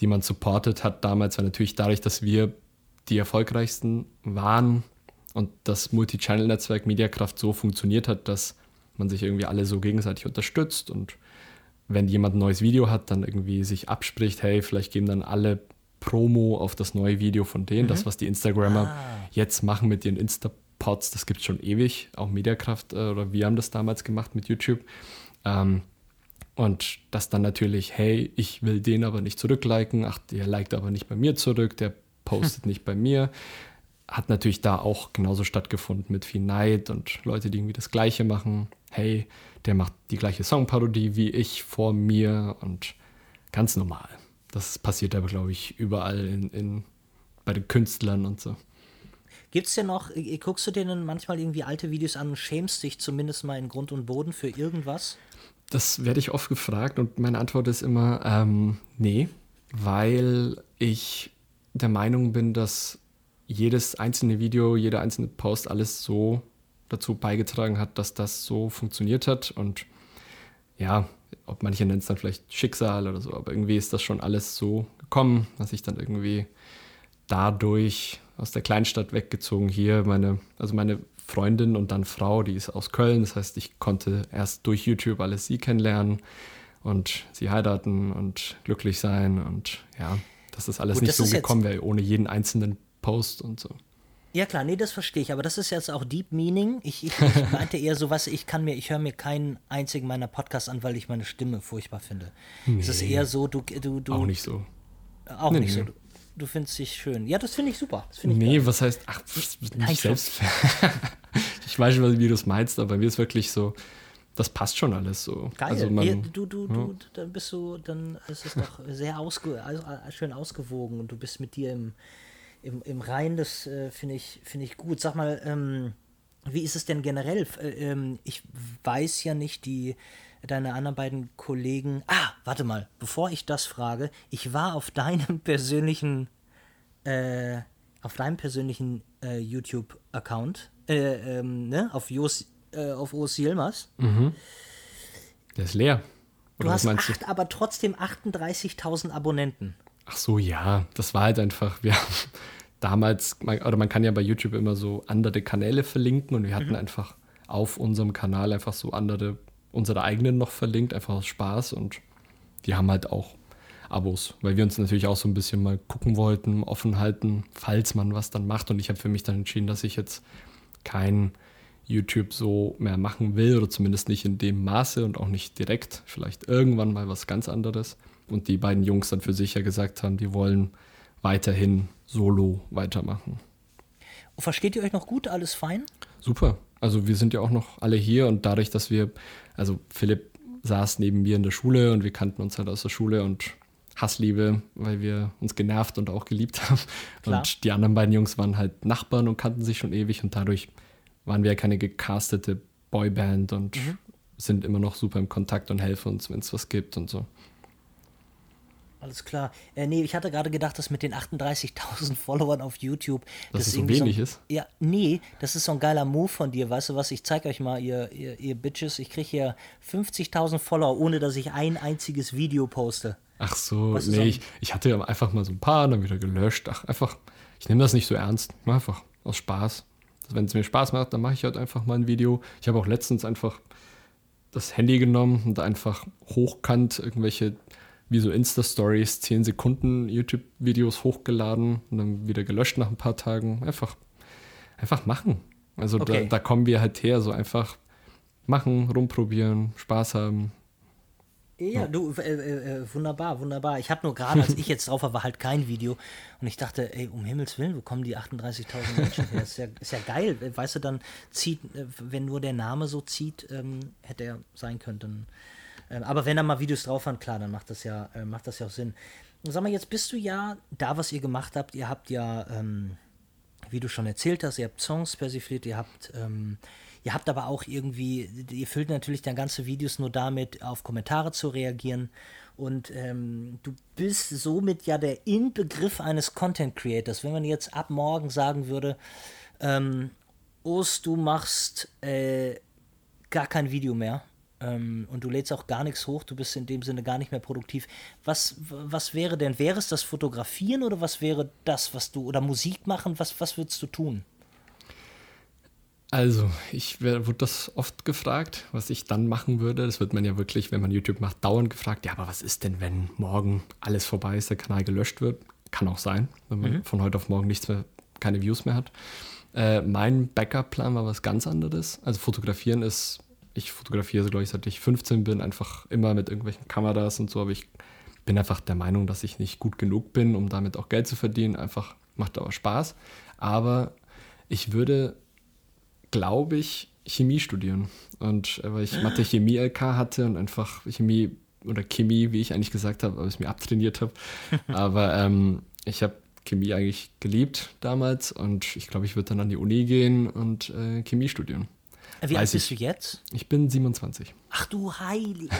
die man supportet hat damals, war natürlich dadurch, dass wir die erfolgreichsten waren und das Multi-Channel-Netzwerk Mediakraft so funktioniert hat, dass man sich irgendwie alle so gegenseitig unterstützt und wenn jemand ein neues Video hat, dann irgendwie sich abspricht, hey, vielleicht geben dann alle Promo auf das neue Video von denen. Mhm. Das, was die Instagrammer ah. jetzt machen mit ihren Instapods, das gibt es schon ewig. Auch Mediakraft äh, oder wir haben das damals gemacht mit YouTube. Ähm, und das dann natürlich, hey, ich will den aber nicht zurückliken, ach, der liked aber nicht bei mir zurück, der postet hm. *laughs* nicht bei mir. Hat natürlich da auch genauso stattgefunden mit viel Neid und Leute, die irgendwie das Gleiche machen. Hey, der macht die gleiche Songparodie wie ich vor mir und ganz normal. Das passiert aber, glaube ich, überall in, in, bei den Künstlern und so. Gibt es denn noch, äh, guckst du dir denn manchmal irgendwie alte Videos an und schämst dich zumindest mal in Grund und Boden für irgendwas? Das werde ich oft gefragt und meine Antwort ist immer, ähm, nee, weil ich der Meinung bin, dass jedes einzelne Video, jeder einzelne Post alles so dazu beigetragen hat, dass das so funktioniert hat. Und ja, ob manche nennen es dann vielleicht Schicksal oder so, aber irgendwie ist das schon alles so gekommen, dass ich dann irgendwie dadurch aus der Kleinstadt weggezogen hier, meine, also meine Freundin und dann Frau, die ist aus Köln. Das heißt, ich konnte erst durch YouTube alles sie kennenlernen und sie heiraten und glücklich sein. Und ja, dass das alles Gut, nicht das so gekommen wäre, ohne jeden einzelnen Post und so. Ja klar, nee, das verstehe ich, aber das ist jetzt auch Deep Meaning. Ich, ich, ich *laughs* meinte eher sowas, ich kann mir, ich höre mir keinen einzigen meiner Podcasts an, weil ich meine Stimme furchtbar finde. Nee. Es ist eher so, du, du, du. Auch nicht so. Auch nee, nicht nee. so. Du, du findest dich schön. Ja, das finde ich super. Das ich nee, geil. was heißt, ach, nicht selbst. *laughs* ich weiß nicht, wie du es meinst, aber mir ist wirklich so, das passt schon alles so. Geil. Also man, du, du, ja. du, dann bist du, dann ist es doch sehr ausge, also, schön ausgewogen und du bist mit dir im im, im Rhein, das äh, finde ich, find ich gut. Sag mal, ähm, wie ist es denn generell? Äh, ähm, ich weiß ja nicht, die deine anderen beiden Kollegen. Ah, warte mal, bevor ich das frage, ich war auf deinem *laughs* persönlichen, äh, auf deinem persönlichen äh, YouTube-Account, äh, ähm, ne, auf Jos, äh, auf Os Yilmaz. Mhm. Der ist leer. Oder du hast acht, du? aber trotzdem 38.000 Abonnenten. Ach so, ja, das war halt einfach, wir haben damals, oder man kann ja bei YouTube immer so andere Kanäle verlinken und wir hatten mhm. einfach auf unserem Kanal einfach so andere, unsere eigenen noch verlinkt, einfach aus Spaß und die haben halt auch Abos, weil wir uns natürlich auch so ein bisschen mal gucken wollten, offen halten, falls man was dann macht. Und ich habe für mich dann entschieden, dass ich jetzt kein YouTube so mehr machen will oder zumindest nicht in dem Maße und auch nicht direkt, vielleicht irgendwann mal was ganz anderes. Und die beiden Jungs dann für sich ja gesagt haben, die wollen weiterhin solo weitermachen. Versteht ihr euch noch gut? Alles fein? Super. Also wir sind ja auch noch alle hier und dadurch, dass wir, also Philipp saß neben mir in der Schule und wir kannten uns halt aus der Schule und Hassliebe, weil wir uns genervt und auch geliebt *laughs* haben. Klar. Und die anderen beiden Jungs waren halt Nachbarn und kannten sich schon ewig und dadurch waren wir ja keine gecastete Boyband und mhm. sind immer noch super im Kontakt und helfen uns, wenn es was gibt und so. Alles klar. Äh, nee, ich hatte gerade gedacht, dass mit den 38.000 *laughs* Followern auf YouTube. Dass das es so wenig so ein, ist? Ja, nee, das ist so ein geiler Move von dir. Weißt du was? Ich zeig euch mal, ihr, ihr, ihr Bitches. Ich kriege hier 50.000 Follower, ohne dass ich ein einziges Video poste. Ach so, was nee, ich, ich hatte einfach mal so ein paar, dann wieder gelöscht. Ach, einfach, ich nehme das nicht so ernst. Einfach aus Spaß. Wenn es mir Spaß macht, dann mache ich halt einfach mal ein Video. Ich habe auch letztens einfach das Handy genommen und einfach hochkant irgendwelche wie so Insta-Stories, 10 Sekunden YouTube-Videos hochgeladen und dann wieder gelöscht nach ein paar Tagen. Einfach, einfach machen. Also okay. da, da, kommen wir halt her, so einfach machen, rumprobieren, Spaß haben. Ja, ja. du, äh, äh, äh wunderbar, wunderbar. Ich habe nur gerade, als ich jetzt drauf war, war halt kein Video. Und ich dachte, ey, um Himmels Willen, wo kommen die 38.000 Menschen her? Das ist ja, ist ja geil. Weißt du, dann zieht, äh, wenn nur der Name so zieht, ähm, hätte er sein können, dann ähm, aber wenn da mal Videos drauf waren, klar, dann macht das ja, äh, macht das ja auch Sinn. Sag mal, jetzt bist du ja da, was ihr gemacht habt. Ihr habt ja, ähm, wie du schon erzählt hast, ihr habt Songs persifliert, ihr habt, ähm, ihr habt aber auch irgendwie, ihr füllt natürlich dann ganze Videos nur damit, auf Kommentare zu reagieren. Und ähm, du bist somit ja der Inbegriff eines Content Creators. Wenn man jetzt ab morgen sagen würde, ähm, Os, du machst äh, gar kein Video mehr, ähm, und du lädst auch gar nichts hoch, du bist in dem Sinne gar nicht mehr produktiv. Was, was wäre denn? Wäre es das Fotografieren oder was wäre das, was du, oder Musik machen? Was, was würdest du tun? Also, ich wurde das oft gefragt, was ich dann machen würde. Das wird man ja wirklich, wenn man YouTube macht, dauernd gefragt. Ja, aber was ist denn, wenn morgen alles vorbei ist, der Kanal gelöscht wird? Kann auch sein, wenn man mhm. von heute auf morgen nichts mehr, keine Views mehr hat. Äh, mein Backup-Plan war was ganz anderes. Also fotografieren ist ich fotografiere, glaube ich, seit ich 15 bin, einfach immer mit irgendwelchen Kameras und so, aber ich bin einfach der Meinung, dass ich nicht gut genug bin, um damit auch Geld zu verdienen. Einfach macht aber Spaß. Aber ich würde, glaube ich, Chemie studieren. Und äh, weil ich Mathe Chemie LK hatte und einfach Chemie oder Chemie, wie ich eigentlich gesagt habe, weil ich es mir abtrainiert habe. *laughs* aber ähm, ich habe Chemie eigentlich geliebt damals und ich glaube, ich würde dann an die Uni gehen und äh, Chemie studieren. Wie alt bist du jetzt? Ich bin 27. Ach du heilige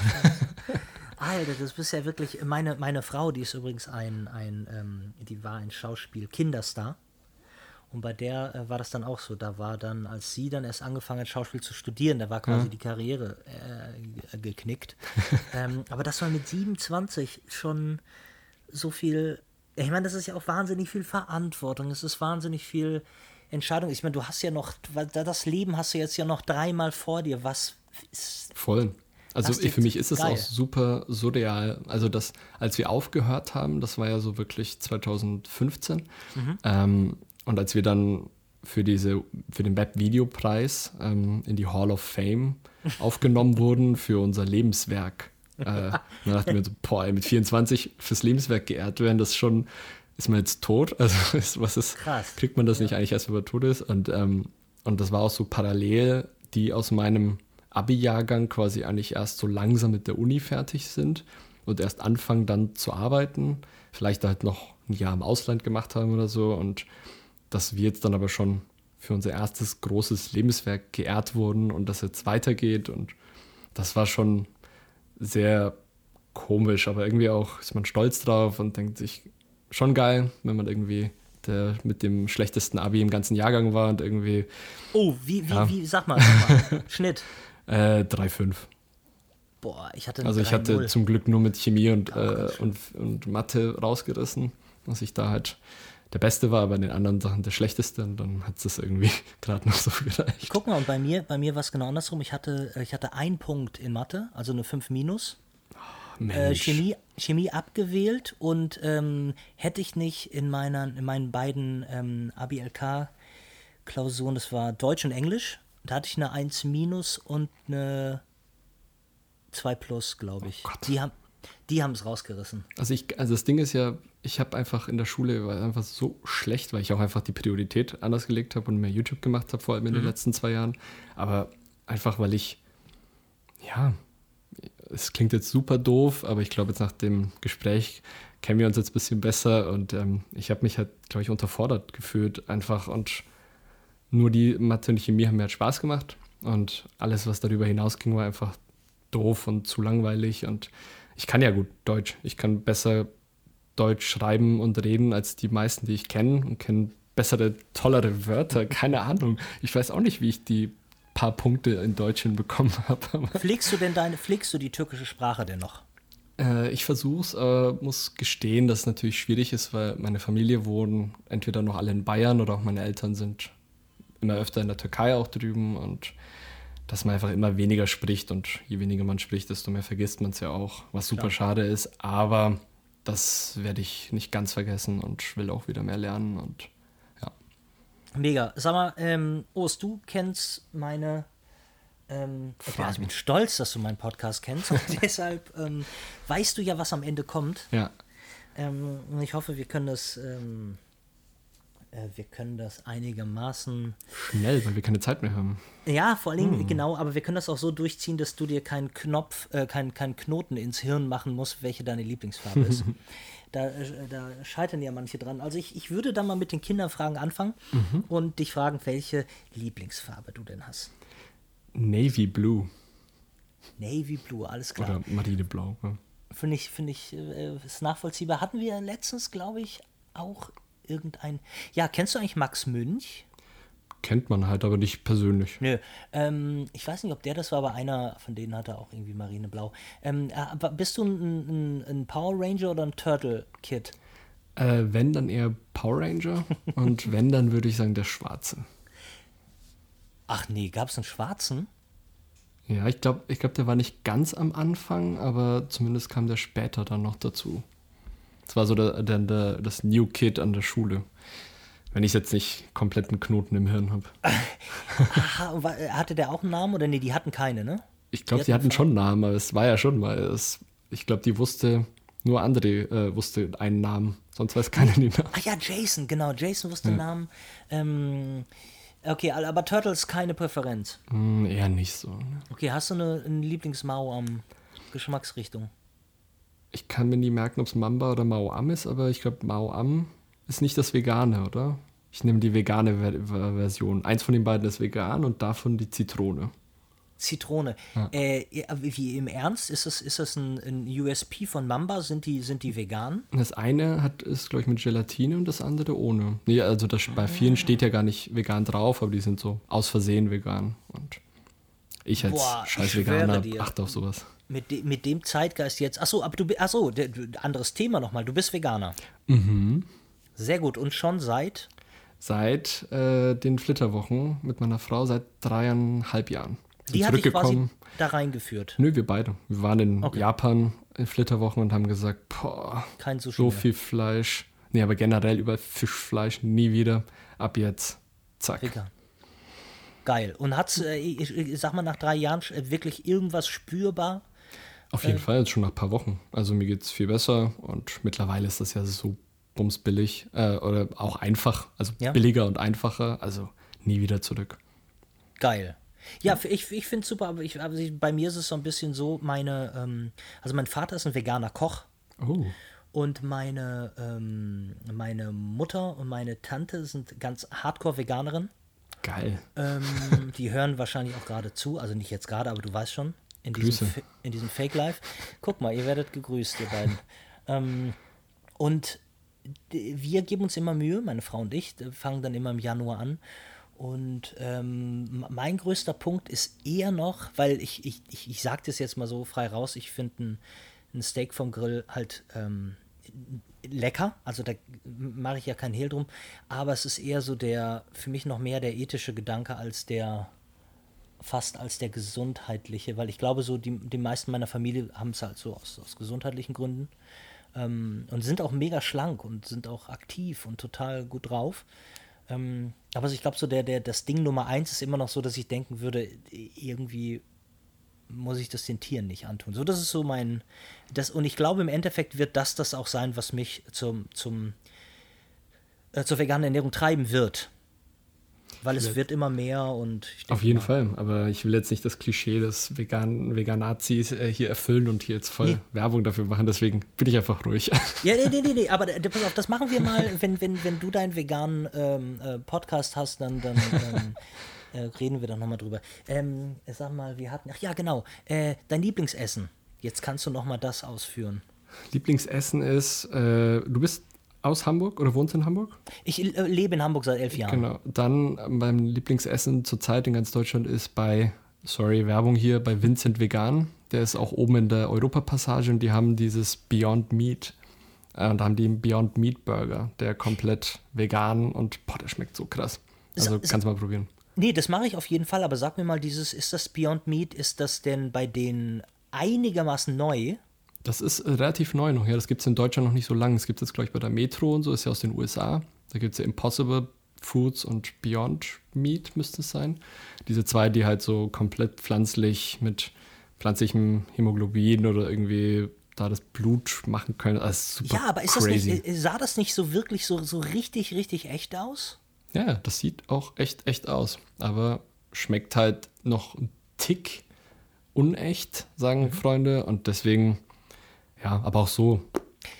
Alter, *laughs* das bist ja wirklich. Meine, meine Frau, die ist übrigens ein, ein ähm, die war ein Schauspiel Kinderstar. Und bei der äh, war das dann auch so. Da war dann, als sie dann erst angefangen hat, Schauspiel zu studieren, da war quasi ja. die Karriere äh, geknickt. *laughs* ähm, aber das war mit 27 schon so viel. Ich meine, das ist ja auch wahnsinnig viel Verantwortung. Es ist wahnsinnig viel Entscheidung. Ich meine, du hast ja noch, das Leben hast du jetzt ja noch dreimal vor dir. Was ist. Voll. Also für mich ist es auch super surreal. Also das, als wir aufgehört haben, das war ja so wirklich 2015. Mhm. Ähm, und als wir dann für diese, für den Web-Videopreis ähm, in die Hall of Fame *laughs* aufgenommen wurden für unser Lebenswerk. Äh, *laughs* dann dachten wir so, boah, mit 24 fürs Lebenswerk geehrt werden, das ist schon ist man jetzt tot? *laughs* Also ist, was ist, Krass. kriegt man das ja. nicht eigentlich erst, wenn man tot ist? Und, ähm, und das war auch so parallel, die aus meinem Abi-Jahrgang quasi eigentlich erst so langsam mit der Uni fertig sind und erst anfangen dann zu arbeiten, vielleicht halt noch ein Jahr im Ausland gemacht haben oder so und dass wir jetzt dann aber schon für unser erstes großes Lebenswerk geehrt wurden und das jetzt weitergeht und das war schon sehr komisch, aber irgendwie auch ist man stolz drauf und denkt sich, schon geil, wenn man irgendwie der mit dem schlechtesten Abi im ganzen Jahrgang war und irgendwie. Oh, wie, wie, ja. wie, sag mal, sag mal. *laughs* Schnitt. Äh, 3,5. Boah, ich hatte Also ich hatte zum Glück nur mit Chemie und, oh, äh, und, und Mathe rausgerissen, dass ich da halt der Beste war, aber in den anderen Sachen der Schlechteste und dann hat es irgendwie *laughs* gerade noch so gereicht. Guck mal, und bei mir, bei mir war es genau andersrum. Ich hatte, ich hatte einen Punkt in Mathe, also eine 5 minus äh, Chemie, Chemie abgewählt und ähm, hätte ich nicht in, meiner, in meinen beiden ähm, ABLK-Klausuren, das war Deutsch und Englisch, da hatte ich eine 1 minus und eine 2 plus, glaube ich. Oh die haben, Die haben es rausgerissen. Also ich, also das Ding ist ja, ich habe einfach in der Schule war einfach so schlecht, weil ich auch einfach die Priorität anders gelegt habe und mehr YouTube gemacht habe, vor allem in mhm. den letzten zwei Jahren. Aber einfach, weil ich, ja, es klingt jetzt super doof, aber ich glaube, jetzt nach dem Gespräch kennen wir uns jetzt ein bisschen besser und ähm, ich habe mich halt, glaube ich, unterfordert gefühlt einfach und nur die Mathe und Chemie haben mir halt Spaß gemacht und alles, was darüber hinausging, war einfach doof und zu langweilig und ich kann ja gut Deutsch. Ich kann besser Deutsch schreiben und reden als die meisten, die ich kenne und kenne bessere, tollere Wörter. Keine Ahnung. Ich weiß auch nicht, wie ich die paar Punkte in Deutsch hinbekommen *laughs* habe. Pflegst du denn deine, pflegst du die türkische Sprache denn noch? Äh, ich versuche es, äh, muss gestehen, dass es natürlich schwierig ist, weil meine Familie wohnen entweder noch alle in Bayern oder auch meine Eltern sind immer öfter in der Türkei auch drüben und dass man einfach immer weniger spricht und je weniger man spricht, desto mehr vergisst man es ja auch, was super ja. schade ist. Aber das werde ich nicht ganz vergessen und will auch wieder mehr lernen und. Mega. Sag mal, ähm, Ost, du kennst meine. Ähm, ich bin stolz, dass du meinen Podcast kennst und *laughs* deshalb ähm, weißt du ja, was am Ende kommt. Ja. Ähm, ich hoffe, wir können das ähm, äh, wir können das einigermaßen. Schnell, weil wir keine Zeit mehr haben. Ja, vor allem, hm. genau, aber wir können das auch so durchziehen, dass du dir keinen Knopf, äh, keinen kein Knoten ins Hirn machen musst, welche deine Lieblingsfarbe ist. *laughs* da, äh, da, scheitern ja manche dran. Also ich, ich würde da mal mit den Kinderfragen anfangen mhm. und dich fragen, welche Lieblingsfarbe du denn hast. Navy Blue. Navy Blue, alles klar. Oder Marineblau. Ja. Finde ich, finde ich, äh, ist nachvollziehbar. Hatten wir letztens, glaube ich, auch irgendein. Ja, kennst du eigentlich Max Münch? Kennt man halt, aber nicht persönlich. Nö. Ähm, ich weiß nicht, ob der das war, aber einer von denen hatte auch irgendwie Marineblau. Ähm, äh, bist du ein, ein, ein, Power Ranger oder ein Turtle Kid? Äh, wenn, dann eher Power Ranger. *laughs* und wenn, dann würde ich sagen der Schwarze. Ach nee, gab es einen Schwarzen? Ja, ich glaube, ich glaub, der war nicht ganz am Anfang, aber zumindest kam der später dann noch dazu. Das war so der, der, der, das New Kid an der Schule. Wenn ich jetzt nicht kompletten Knoten im Hirn habe. Aha, hatte der auch einen Namen oder nee, die hatten keine, ne? Ich glaube, die, die, hatten schon einen Namen, aber es war ja schon mal. Es, ich glaube, die wusste, nur André äh, wusste einen Namen, sonst weiß keiner den Namen. Ach ja, Jason, genau, Jason wusste ja. den Namen. Ähm, okay, aber Turtles keine Präferenz. Mm, eher nicht so. Ne? Okay, hast du eine, eine Lieblingsmau am Geschmacksrichtung? ich kann mir nie merken, ob es Mamba oder Mao Am ist, aber ich glaube, Mao Am ist nicht das Vegane, oder? Ich nehme die vegane Ver Version. Eins von den beiden ist vegan und davon die Zitrone. Zitrone. Ja. Äh, wie im Ernst? Ist das, ist das ein, ein, USP von Mamba? Sind die, sind die vegan? Das eine hat, ist, glaube ich, mit Gelatine und das andere ohne. Nee, also das, bei vielen steht ja gar nicht vegan drauf, aber die sind so aus Versehen vegan. Und ich als Boah, scheiß Veganer achte auf sowas mit, de, mit dem Zeitgeist jetzt. Achso, aber du achso, de, anderes Thema nochmal. Du bist Veganer. Mhm. Sehr gut. Und schon seit? Seit äh, den Flitterwochen mit meiner Frau seit dreieinhalb Jahren. Die hat dich quasi da reingeführt. Nö, wir beide. Wir waren in okay. Japan in Flitterwochen und haben gesagt, boah, Kein Sushi so mehr. viel Fleisch. Nee, aber generell über Fischfleisch nie wieder. Ab jetzt. Zack. Vegan. Geil. Und hat äh, ich, ich sag mal, nach drei Jahren wirklich irgendwas spürbar auf jeden äh, Fall, jetzt schon nach ein paar Wochen. Also mir geht es viel besser und mittlerweile ist das ja so bumsbillig äh, oder auch einfach, also ja. billiger und einfacher, also nie wieder zurück. Geil. Ja, ich, ich finde es super, aber ich, also bei mir ist es so ein bisschen so, meine, ähm, also mein Vater ist ein veganer Koch. Oh. Und meine, ähm, meine Mutter und meine Tante sind ganz Hardcore-Veganerin. Geil. Ähm, die hören wahrscheinlich auch gerade zu, also nicht jetzt gerade, aber du weißt schon in diesem, in diesem Fake Life. Guck mal, ihr werdet gegrüßt, ihr beiden. ähm, und wir geben uns immer Mühe, meine Frau und ich, fangen dann immer im Januar an. Und ähm, mein größter Punkt ist eher noch, weil ich, ich, ich, ich sage das jetzt mal so frei raus, ich finde ein, ein, Steak vom Grill halt ähm, lecker, also da mache ich ja keinen Hehl drum, aber es ist eher so der, für mich noch mehr der ethische Gedanke als der fast als der gesundheitliche, weil ich glaube, so die, die meisten meiner Familie haben es halt so aus, aus gesundheitlichen Gründen ähm, und sind auch mega schlank und sind auch aktiv und total gut drauf. Ähm, aber ich glaube, so der, der, das Ding Nummer eins ist immer noch so, dass ich denken würde, irgendwie muss ich das den Tieren nicht antun. So, das ist so mein, das, und ich glaube, im Endeffekt wird das das auch sein, was mich zum, zum, äh, zur veganen Ernährung treiben wird. Weil es wird immer mehr und Auf jeden mal, Fall, aber ich will jetzt nicht das Klischee des Vegan Veganazis äh, hier erfüllen und hier jetzt voll nee. Werbung dafür machen, deswegen bin ich einfach ruhig. *laughs* Ja, nee, nee, nee, nee. aber äh, pass auf, das machen wir mal, wenn, wenn, wenn du deinen veganen ähm, äh, Podcast hast, dann, dann ähm, äh, reden wir da nochmal drüber. Ähm, sag mal, wir hatten, ach ja, genau, äh, dein Lieblingsessen. Jetzt kannst du nochmal das ausführen. Lieblingsessen ist, äh, du bist aus Hamburg oder wohnst in Hamburg? Ich äh, lebe in Hamburg seit elf Jahren. Genau. Dann mein Lieblingsessen zurzeit in ganz Deutschland ist bei, sorry, Werbung hier, bei Vincent Vegan. Der ist auch oben in der Europapassage und die haben dieses Beyond Meat. Äh, und da haben die einen Beyond Meat Burger, der komplett vegan und boah, der schmeckt so krass. Also kannst du mal probieren. Nee, das mache ich auf jeden Fall, aber sag mir mal, dieses, ist das Beyond Meat, ist das denn bei denen einigermaßen neu? Das ist äh, relativ neu noch, ja. Das gibt es in Deutschland noch nicht so lange. Es gibt es jetzt, glaube ich, bei der Metro und so, ist ja aus den USA. Da gibt es ja Impossible Foods und Beyond Meat müsste es sein. Diese zwei, die halt so komplett pflanzlich mit pflanzlichem Hämoglobin oder irgendwie da das Blut machen können. Also ja, aber ist crazy. das nicht, äh, sah das nicht so wirklich so, so richtig, richtig echt aus? Ja, das sieht auch echt, echt aus. Aber schmeckt halt noch ein Tick unecht, sagen mhm. Freunde. Und deswegen ja, aber auch so.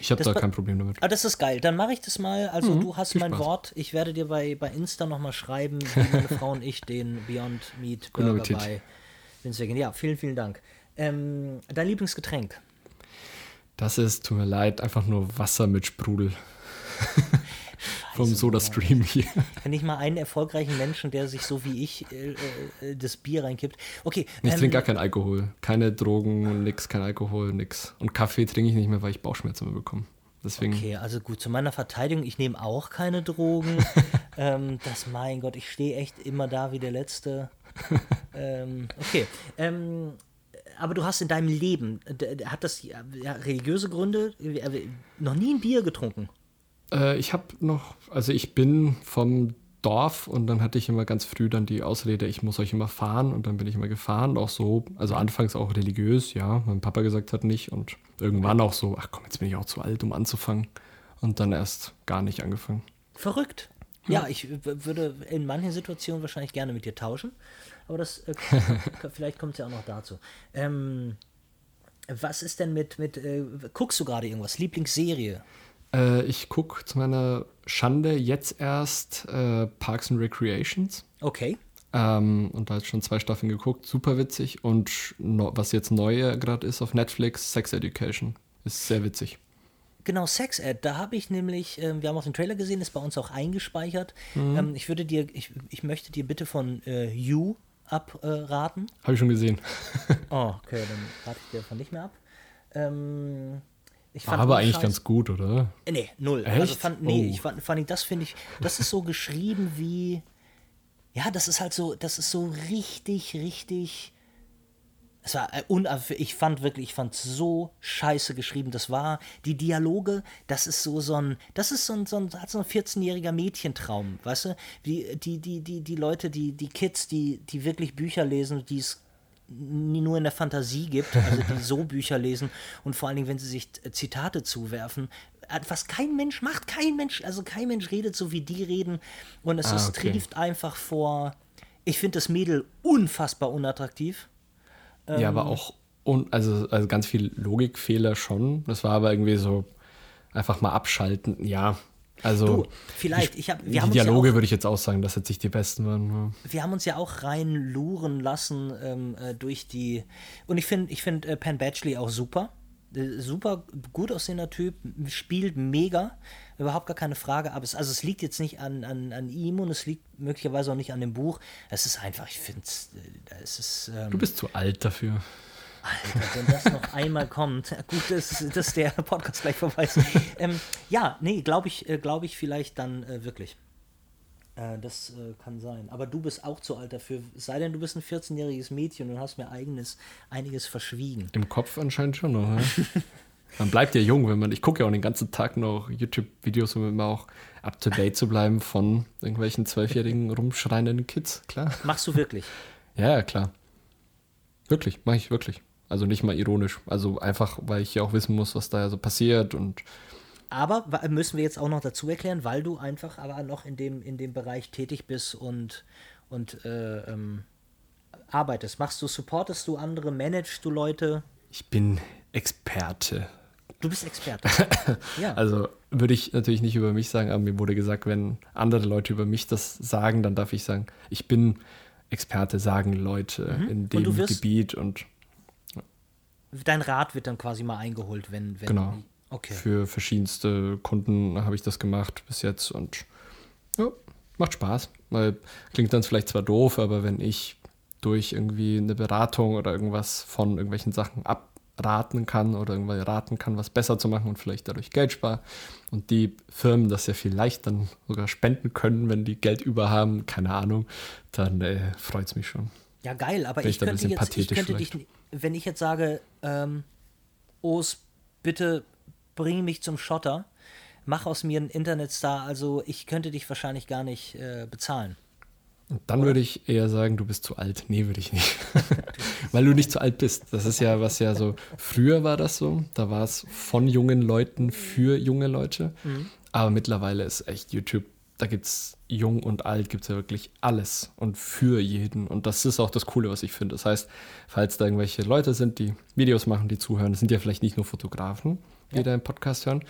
Ich habe da kein Problem damit. Ah, das ist geil. Dann mache ich das mal. Also mhm, du hast mein Spaß. Wort. Ich werde dir bei, bei Insta nochmal schreiben, wie meine Frau und ich den Beyond Meat Burger bei Vince Ja, vielen, vielen Dank. Ähm, dein Lieblingsgetränk? Das ist, tut mir leid, einfach nur Wasser mit Sprudel. *laughs* vom Soda-Stream hier. Kenn ich mal einen erfolgreichen Menschen, der sich so wie ich äh, äh, das Bier reinkippt. Okay. Ich ähm, trinke gar keinen Alkohol. Keine Drogen, nix, kein Alkohol, nix. Und Kaffee trinke ich nicht mehr, weil ich Bauchschmerzen bekomme. Deswegen. Okay, also gut, zu meiner Verteidigung, ich nehme auch keine Drogen. *laughs* ähm, das, mein Gott, ich stehe echt immer da wie der Letzte. *laughs* ähm, okay. Ähm, aber du hast in deinem Leben, hat das ja, religiöse Gründe, äh, noch nie ein Bier getrunken? Äh, ich habe noch, also ich bin vom Dorf und dann hatte ich immer ganz früh dann die Ausrede, ich muss euch immer fahren und dann bin ich immer gefahren, auch so, also anfangs auch religiös, ja, mein Papa gesagt hat nicht und irgendwann auch so, ach komm, jetzt bin ich auch zu alt, um anzufangen und dann erst gar nicht angefangen. Verrückt. Ja, ja ich würde in manchen Situationen wahrscheinlich gerne mit dir tauschen, aber das, äh, *laughs* vielleicht kommt es ja auch noch dazu. Ähm, was ist denn mit, mit äh, guckst du gerade irgendwas? Lieblingsserie? Äh, ich gucke zu meiner Schande jetzt erst äh, Parks and Recreations. Okay. Ähm, und da jetzt schon zwei Staffeln geguckt, super witzig. Und no, was jetzt neu gerade ist auf Netflix, Sex Education. Ist sehr witzig. Genau, Sex Ed, da habe ich nämlich, äh, wir haben auch den Trailer gesehen, ist bei uns auch eingespeichert. Mhm. Ähm, ich würde dir, ich, ich möchte dir bitte von äh, You abraten. Habe ich schon gesehen. *laughs* oh, okay, dann rate ich dir davon nicht mehr ab. Ähm, ich fand aber eigentlich ganz gut, oder? Nee, null. Also Echt? Also fand, nee, oh. ich fand, fand ich, das finde ich, das ist so geschrieben wie, ja, das ist halt so, das ist so richtig, richtig. Es war, äh, ich fand wirklich, ich fand so scheiße geschrieben. Das war, die Dialoge, das ist so, so ein, das ist so ein, so ein, hat so ein 14-jähriger Mädchentraum, weißt du? Die, die, die, die, die Leute, die, die Kids, die, die wirklich Bücher lesen, die es nur in der Fantasie gibt, also die so *laughs* Bücher lesen und vor allen Dingen, wenn sie sich Zitate zuwerfen, was kein Mensch macht, kein Mensch, also kein Mensch redet so wie die reden und es, ah, okay. trieft einfach vor. Ich finde das Mädel unfassbar unattraktiv. Ja, ähm, aber auch un, also, also ganz viel Logikfehler schon. Das war aber irgendwie so einfach mal abschalten. Ja, also, du, vielleicht, ich, ich hab, wir die haben Dialoge ja würde ich jetzt auch sagen, dass jetzt nicht die besten waren. Ja. Wir haben uns ja auch rein luren lassen ähm, äh, durch die. Und ich finde ich find, äh, Penn Badgley auch super. Äh, super gut aussehender Typ, spielt mega, überhaupt gar keine Frage. Aber es, also es liegt jetzt nicht an, an, an ihm und es liegt möglicherweise auch nicht an dem Buch. Es ist einfach, ich finde äh, es ist. Ähm, du bist zu alt dafür. Alter, wenn das noch einmal kommt. Gut, dass, dass der Podcast gleich vorbei ist. Ähm, ja, nee, glaube ich, äh, glaube ich vielleicht dann äh, wirklich. Äh, das äh, kann sein. Aber du bist auch zu alt dafür. Sei denn, du bist ein 14-jähriges Mädchen und hast mir eigenes, einiges verschwiegen. Im Kopf anscheinend schon noch. Ne? *laughs* man bleibt ja jung, wenn man. Ich gucke ja auch den ganzen Tag noch YouTube-Videos, um immer auch up to date zu bleiben von irgendwelchen zwölfjährigen rumschreienden Kids, klar. Machst du wirklich? ja, klar. Wirklich, mache ich wirklich. Also nicht mal ironisch. Also einfach, weil ich ja auch wissen muss, was da so passiert und aber müssen wir jetzt auch noch dazu erklären, weil du einfach aber noch in dem, in dem Bereich tätig bist und, und äh, ähm, arbeitest. Machst du, supportest du andere, managst du Leute? Ich bin Experte. Du bist Experte. *laughs* ja. Also würde ich natürlich nicht über mich sagen, aber mir wurde gesagt, wenn andere Leute über mich das sagen, dann darf ich sagen, ich bin Experte, sagen Leute mhm. in dem und Gebiet und dein Rat wird dann quasi mal eingeholt, wenn, wenn genau. Okay. Für verschiedenste Kunden habe ich das gemacht bis jetzt und ja, macht Spaß. Weil klingt dann vielleicht zwar doof, aber wenn ich durch irgendwie eine Beratung oder irgendwas von irgendwelchen Sachen abraten kann oder irgendwie raten kann, was besser zu machen und vielleicht dadurch Geld spare und die Firmen das ja vielleicht dann sogar spenden können, wenn die Geld über haben, keine Ahnung, dann äh, freut es mich schon. Ja, geil, aber ich, ich könnte, jetzt, ich könnte dich, wenn ich jetzt sage, ähm, Os, bitte bring mich zum Schotter, mach aus mir einen Internetstar, also ich könnte dich wahrscheinlich gar nicht äh, bezahlen. Und dann Oder? würde ich eher sagen, du bist zu alt. Nee, würde ich nicht. *laughs* *laughs* Weil du nicht zu alt bist. Das ist ja, was ja so, früher war das so, da war es von jungen Leuten für junge Leute. Mhm. Aber mittlerweile ist echt YouTube, da gibt es jung und alt, gibt es ja wirklich alles und für jeden. Und das ist auch das Coole, was ich finde. Das heißt, falls da irgendwelche Leute sind, die Videos machen, die zuhören, das sind ja vielleicht nicht nur Fotografen, die ja. da im Podcast hören.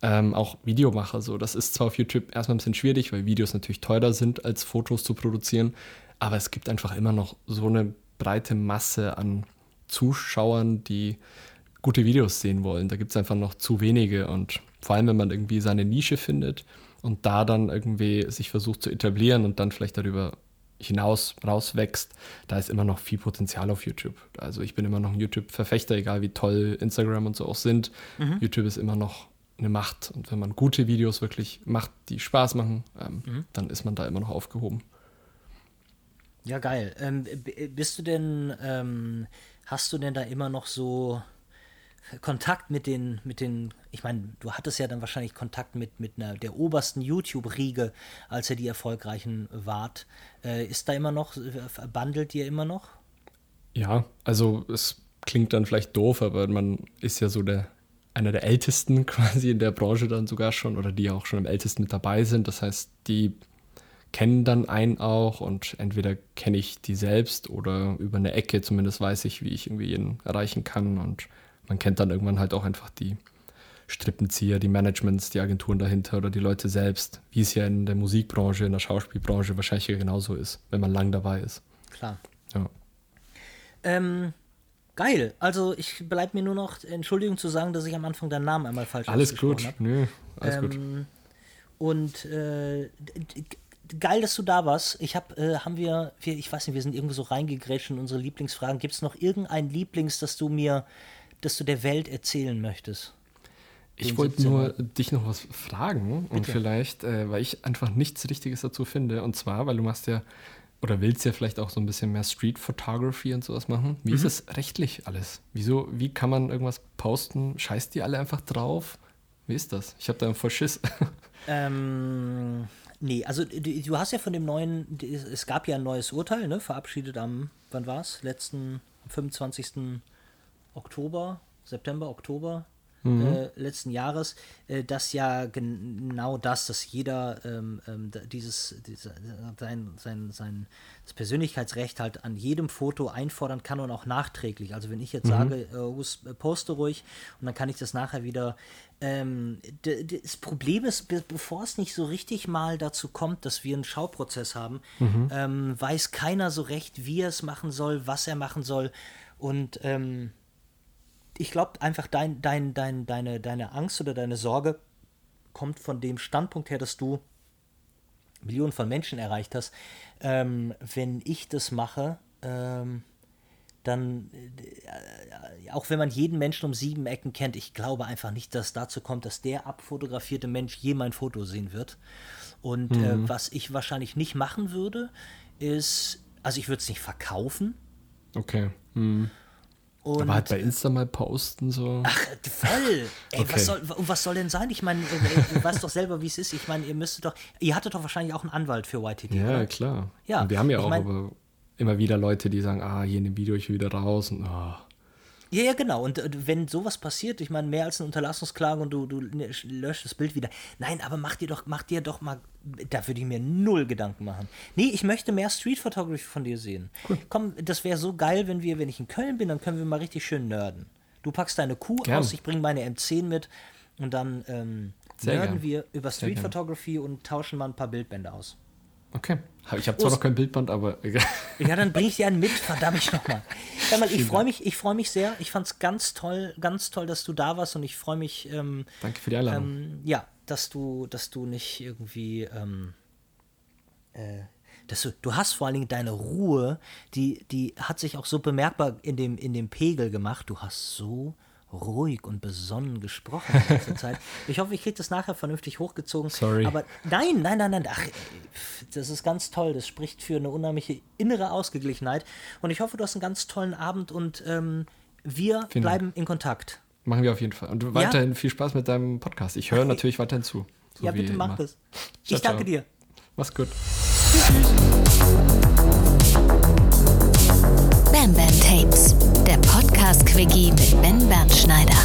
Ähm, auch Videomacher so. Das ist zwar auf YouTube erstmal ein bisschen schwierig, weil Videos natürlich teurer sind, als Fotos zu produzieren, aber es gibt einfach immer noch so eine breite Masse an Zuschauern, die gute Videos sehen wollen. Da gibt es einfach noch zu wenige und vor allem, wenn man irgendwie seine Nische findet und da dann irgendwie sich versucht zu etablieren und dann vielleicht darüber hinaus rauswächst, da ist immer noch viel Potenzial auf YouTube. Also ich bin immer noch ein YouTube-Verfechter, egal wie toll Instagram und so auch sind. Mhm. YouTube ist immer noch eine Macht. Und wenn man gute Videos wirklich macht, die Spaß machen, ähm, mhm. dann ist man da immer noch aufgehoben. Ja, geil. Ähm, bist du denn, ähm, hast du denn da immer noch so Kontakt mit den, mit den, ich meine, du hattest ja dann wahrscheinlich Kontakt mit, mit einer, der obersten YouTube-Riege, als ihr die erfolgreichen wart. Äh, ist da immer noch, bandelt ihr immer noch? Ja, also es klingt dann vielleicht doof, aber man ist ja so der, einer der ältesten *laughs* quasi in der Branche dann sogar schon oder die auch schon am ältesten mit dabei sind. Das heißt, die kennen dann einen auch und entweder kenne ich die selbst oder über eine Ecke zumindest weiß ich, wie ich irgendwie ihn erreichen kann und man kennt dann irgendwann halt auch einfach die Strippenzieher, die Managements, die Agenturen dahinter oder die Leute selbst, wie es ja in der Musikbranche, in der Schauspielbranche wahrscheinlich genauso ist, wenn man lang dabei ist. Klar. Ja. Ähm, geil. Also ich bleibe mir nur noch Entschuldigung zu sagen, dass ich am Anfang deinen Namen einmal falsch Alles gut. Hab. Nö, alles ähm, gut. Und äh, geil, dass du da warst. Ich habe, äh, haben wir, wir, ich weiß nicht, wir sind irgendwie so reingegrätscht in unsere Lieblingsfragen. Gibt es noch irgendein Lieblings, das du mir das du der Welt erzählen möchtest? Ich wollte nur dich noch was fragen Bitte. und vielleicht, äh, weil ich einfach nichts Richtiges dazu finde. Und zwar, weil du machst ja oder willst ja vielleicht auch so ein bisschen mehr Street Photography und sowas machen. Wie mhm. ist es rechtlich alles? Wieso, wie kann man irgendwas posten? Scheißt die alle einfach drauf? Wie ist das? Ich habe da voll Schiss. *laughs* Ähm, nee, also du, du, hast ja von dem neuen, es gab ja ein neues Urteil, ne, verabschiedet am, wann war es? Letzten 25. Oktober, September, Oktober mhm. äh, letzten Jahres, äh, dass ja genau das, dass jeder ähm, ähm, dieses, diese, sein, sein, sein das Persönlichkeitsrecht halt an jedem Foto einfordern kann und auch nachträglich. Also wenn ich jetzt mhm. sage, äh, poste ruhig und dann kann ich das nachher wieder ähm, das Problem ist, bevor es nicht so richtig mal dazu kommt, dass wir einen Schauprozess haben, mhm. ähm, weiß keiner so recht, wie er es machen soll, was er machen soll. Und ähm, ich glaube einfach, dein, dein, dein, deine, deine Angst oder deine Sorge kommt von dem Standpunkt her, dass du Millionen von Menschen erreicht hast. Ähm, wenn ich das mache, ähm, dann, äh, auch wenn man jeden Menschen um sieben Ecken kennt, ich glaube einfach nicht, dass dazu kommt, dass der abfotografierte Mensch je mein Foto sehen wird. Und äh, mhm. äh, was ich wahrscheinlich nicht machen würde, ist, also ich würde es nicht verkaufen. Okay. Mhm. Und Aber halt bei Insta mal posten so. Ach, voll. *laughs* Ey, okay. was, soll, was soll denn sein? Ich meine, du weißt doch selber, wie es ist. Ich meine, ihr müsstet doch, ihr hattet doch wahrscheinlich auch einen Anwalt für YTT. Ja, oder? klar. Ja. Und wir haben ja auch, mein, immer wieder Leute, die sagen, ah, hier in dem Video ich will wieder raus und oh. Ja, ja, genau. Und äh, wenn sowas passiert, ich meine, mehr als eine Unterlassungsklage und du, du ne, löscht das Bild wieder. Nein, aber mach dir doch, mach dir doch mal, da würde ich mir null Gedanken machen. Nee, ich möchte mehr Street Photography von dir sehen. Cool. Komm, das wäre so geil, wenn wir, wenn ich in Köln bin, dann können wir mal richtig schön nerden. Du packst deine Kuh Gern. aus, ich bringe meine M10 mit und dann ähm, nerden wir über Street Photography und tauschen mal ein paar Bildbände aus. Okay. Ich habe zwar oh, noch kein Bildband, aber *laughs* egal. Ja, dann bringe ich dir einen mit, verdammt nochmal. Ja, ich freue mich, ich mich sehr. Ich fand es ganz toll, ganz toll, dass du da warst und ich freue mich. Ähm, Danke für die Einladung. Ähm, ja, dass du, dass du nicht irgendwie. Ähm, äh, dass du, du hast vor allen Dingen deine Ruhe, die, die hat sich auch so bemerkbar in dem, in dem Pegel gemacht. Du hast so ruhig und besonnen gesprochen in letzter Zeit. Ich hoffe, ich kriege das nachher vernünftig hochgezogen. Sorry. Aber nein, nein, nein, nein. Ach, das ist ganz toll. Das spricht für eine unheimliche innere Ausgeglichenheit. Und ich hoffe, du hast einen ganz tollen Abend und ähm, wir Vielen bleiben Dank. in Kontakt. Machen wir auf jeden Fall. Und weiterhin ja? viel Spaß mit deinem Podcast. Ich höre natürlich weiterhin zu. So ja, bitte mach das. Ich danke ciao. dir. Mach's gut. Bam Bam Tapes, der Podcast-Quickie mit Ben Bernschneider.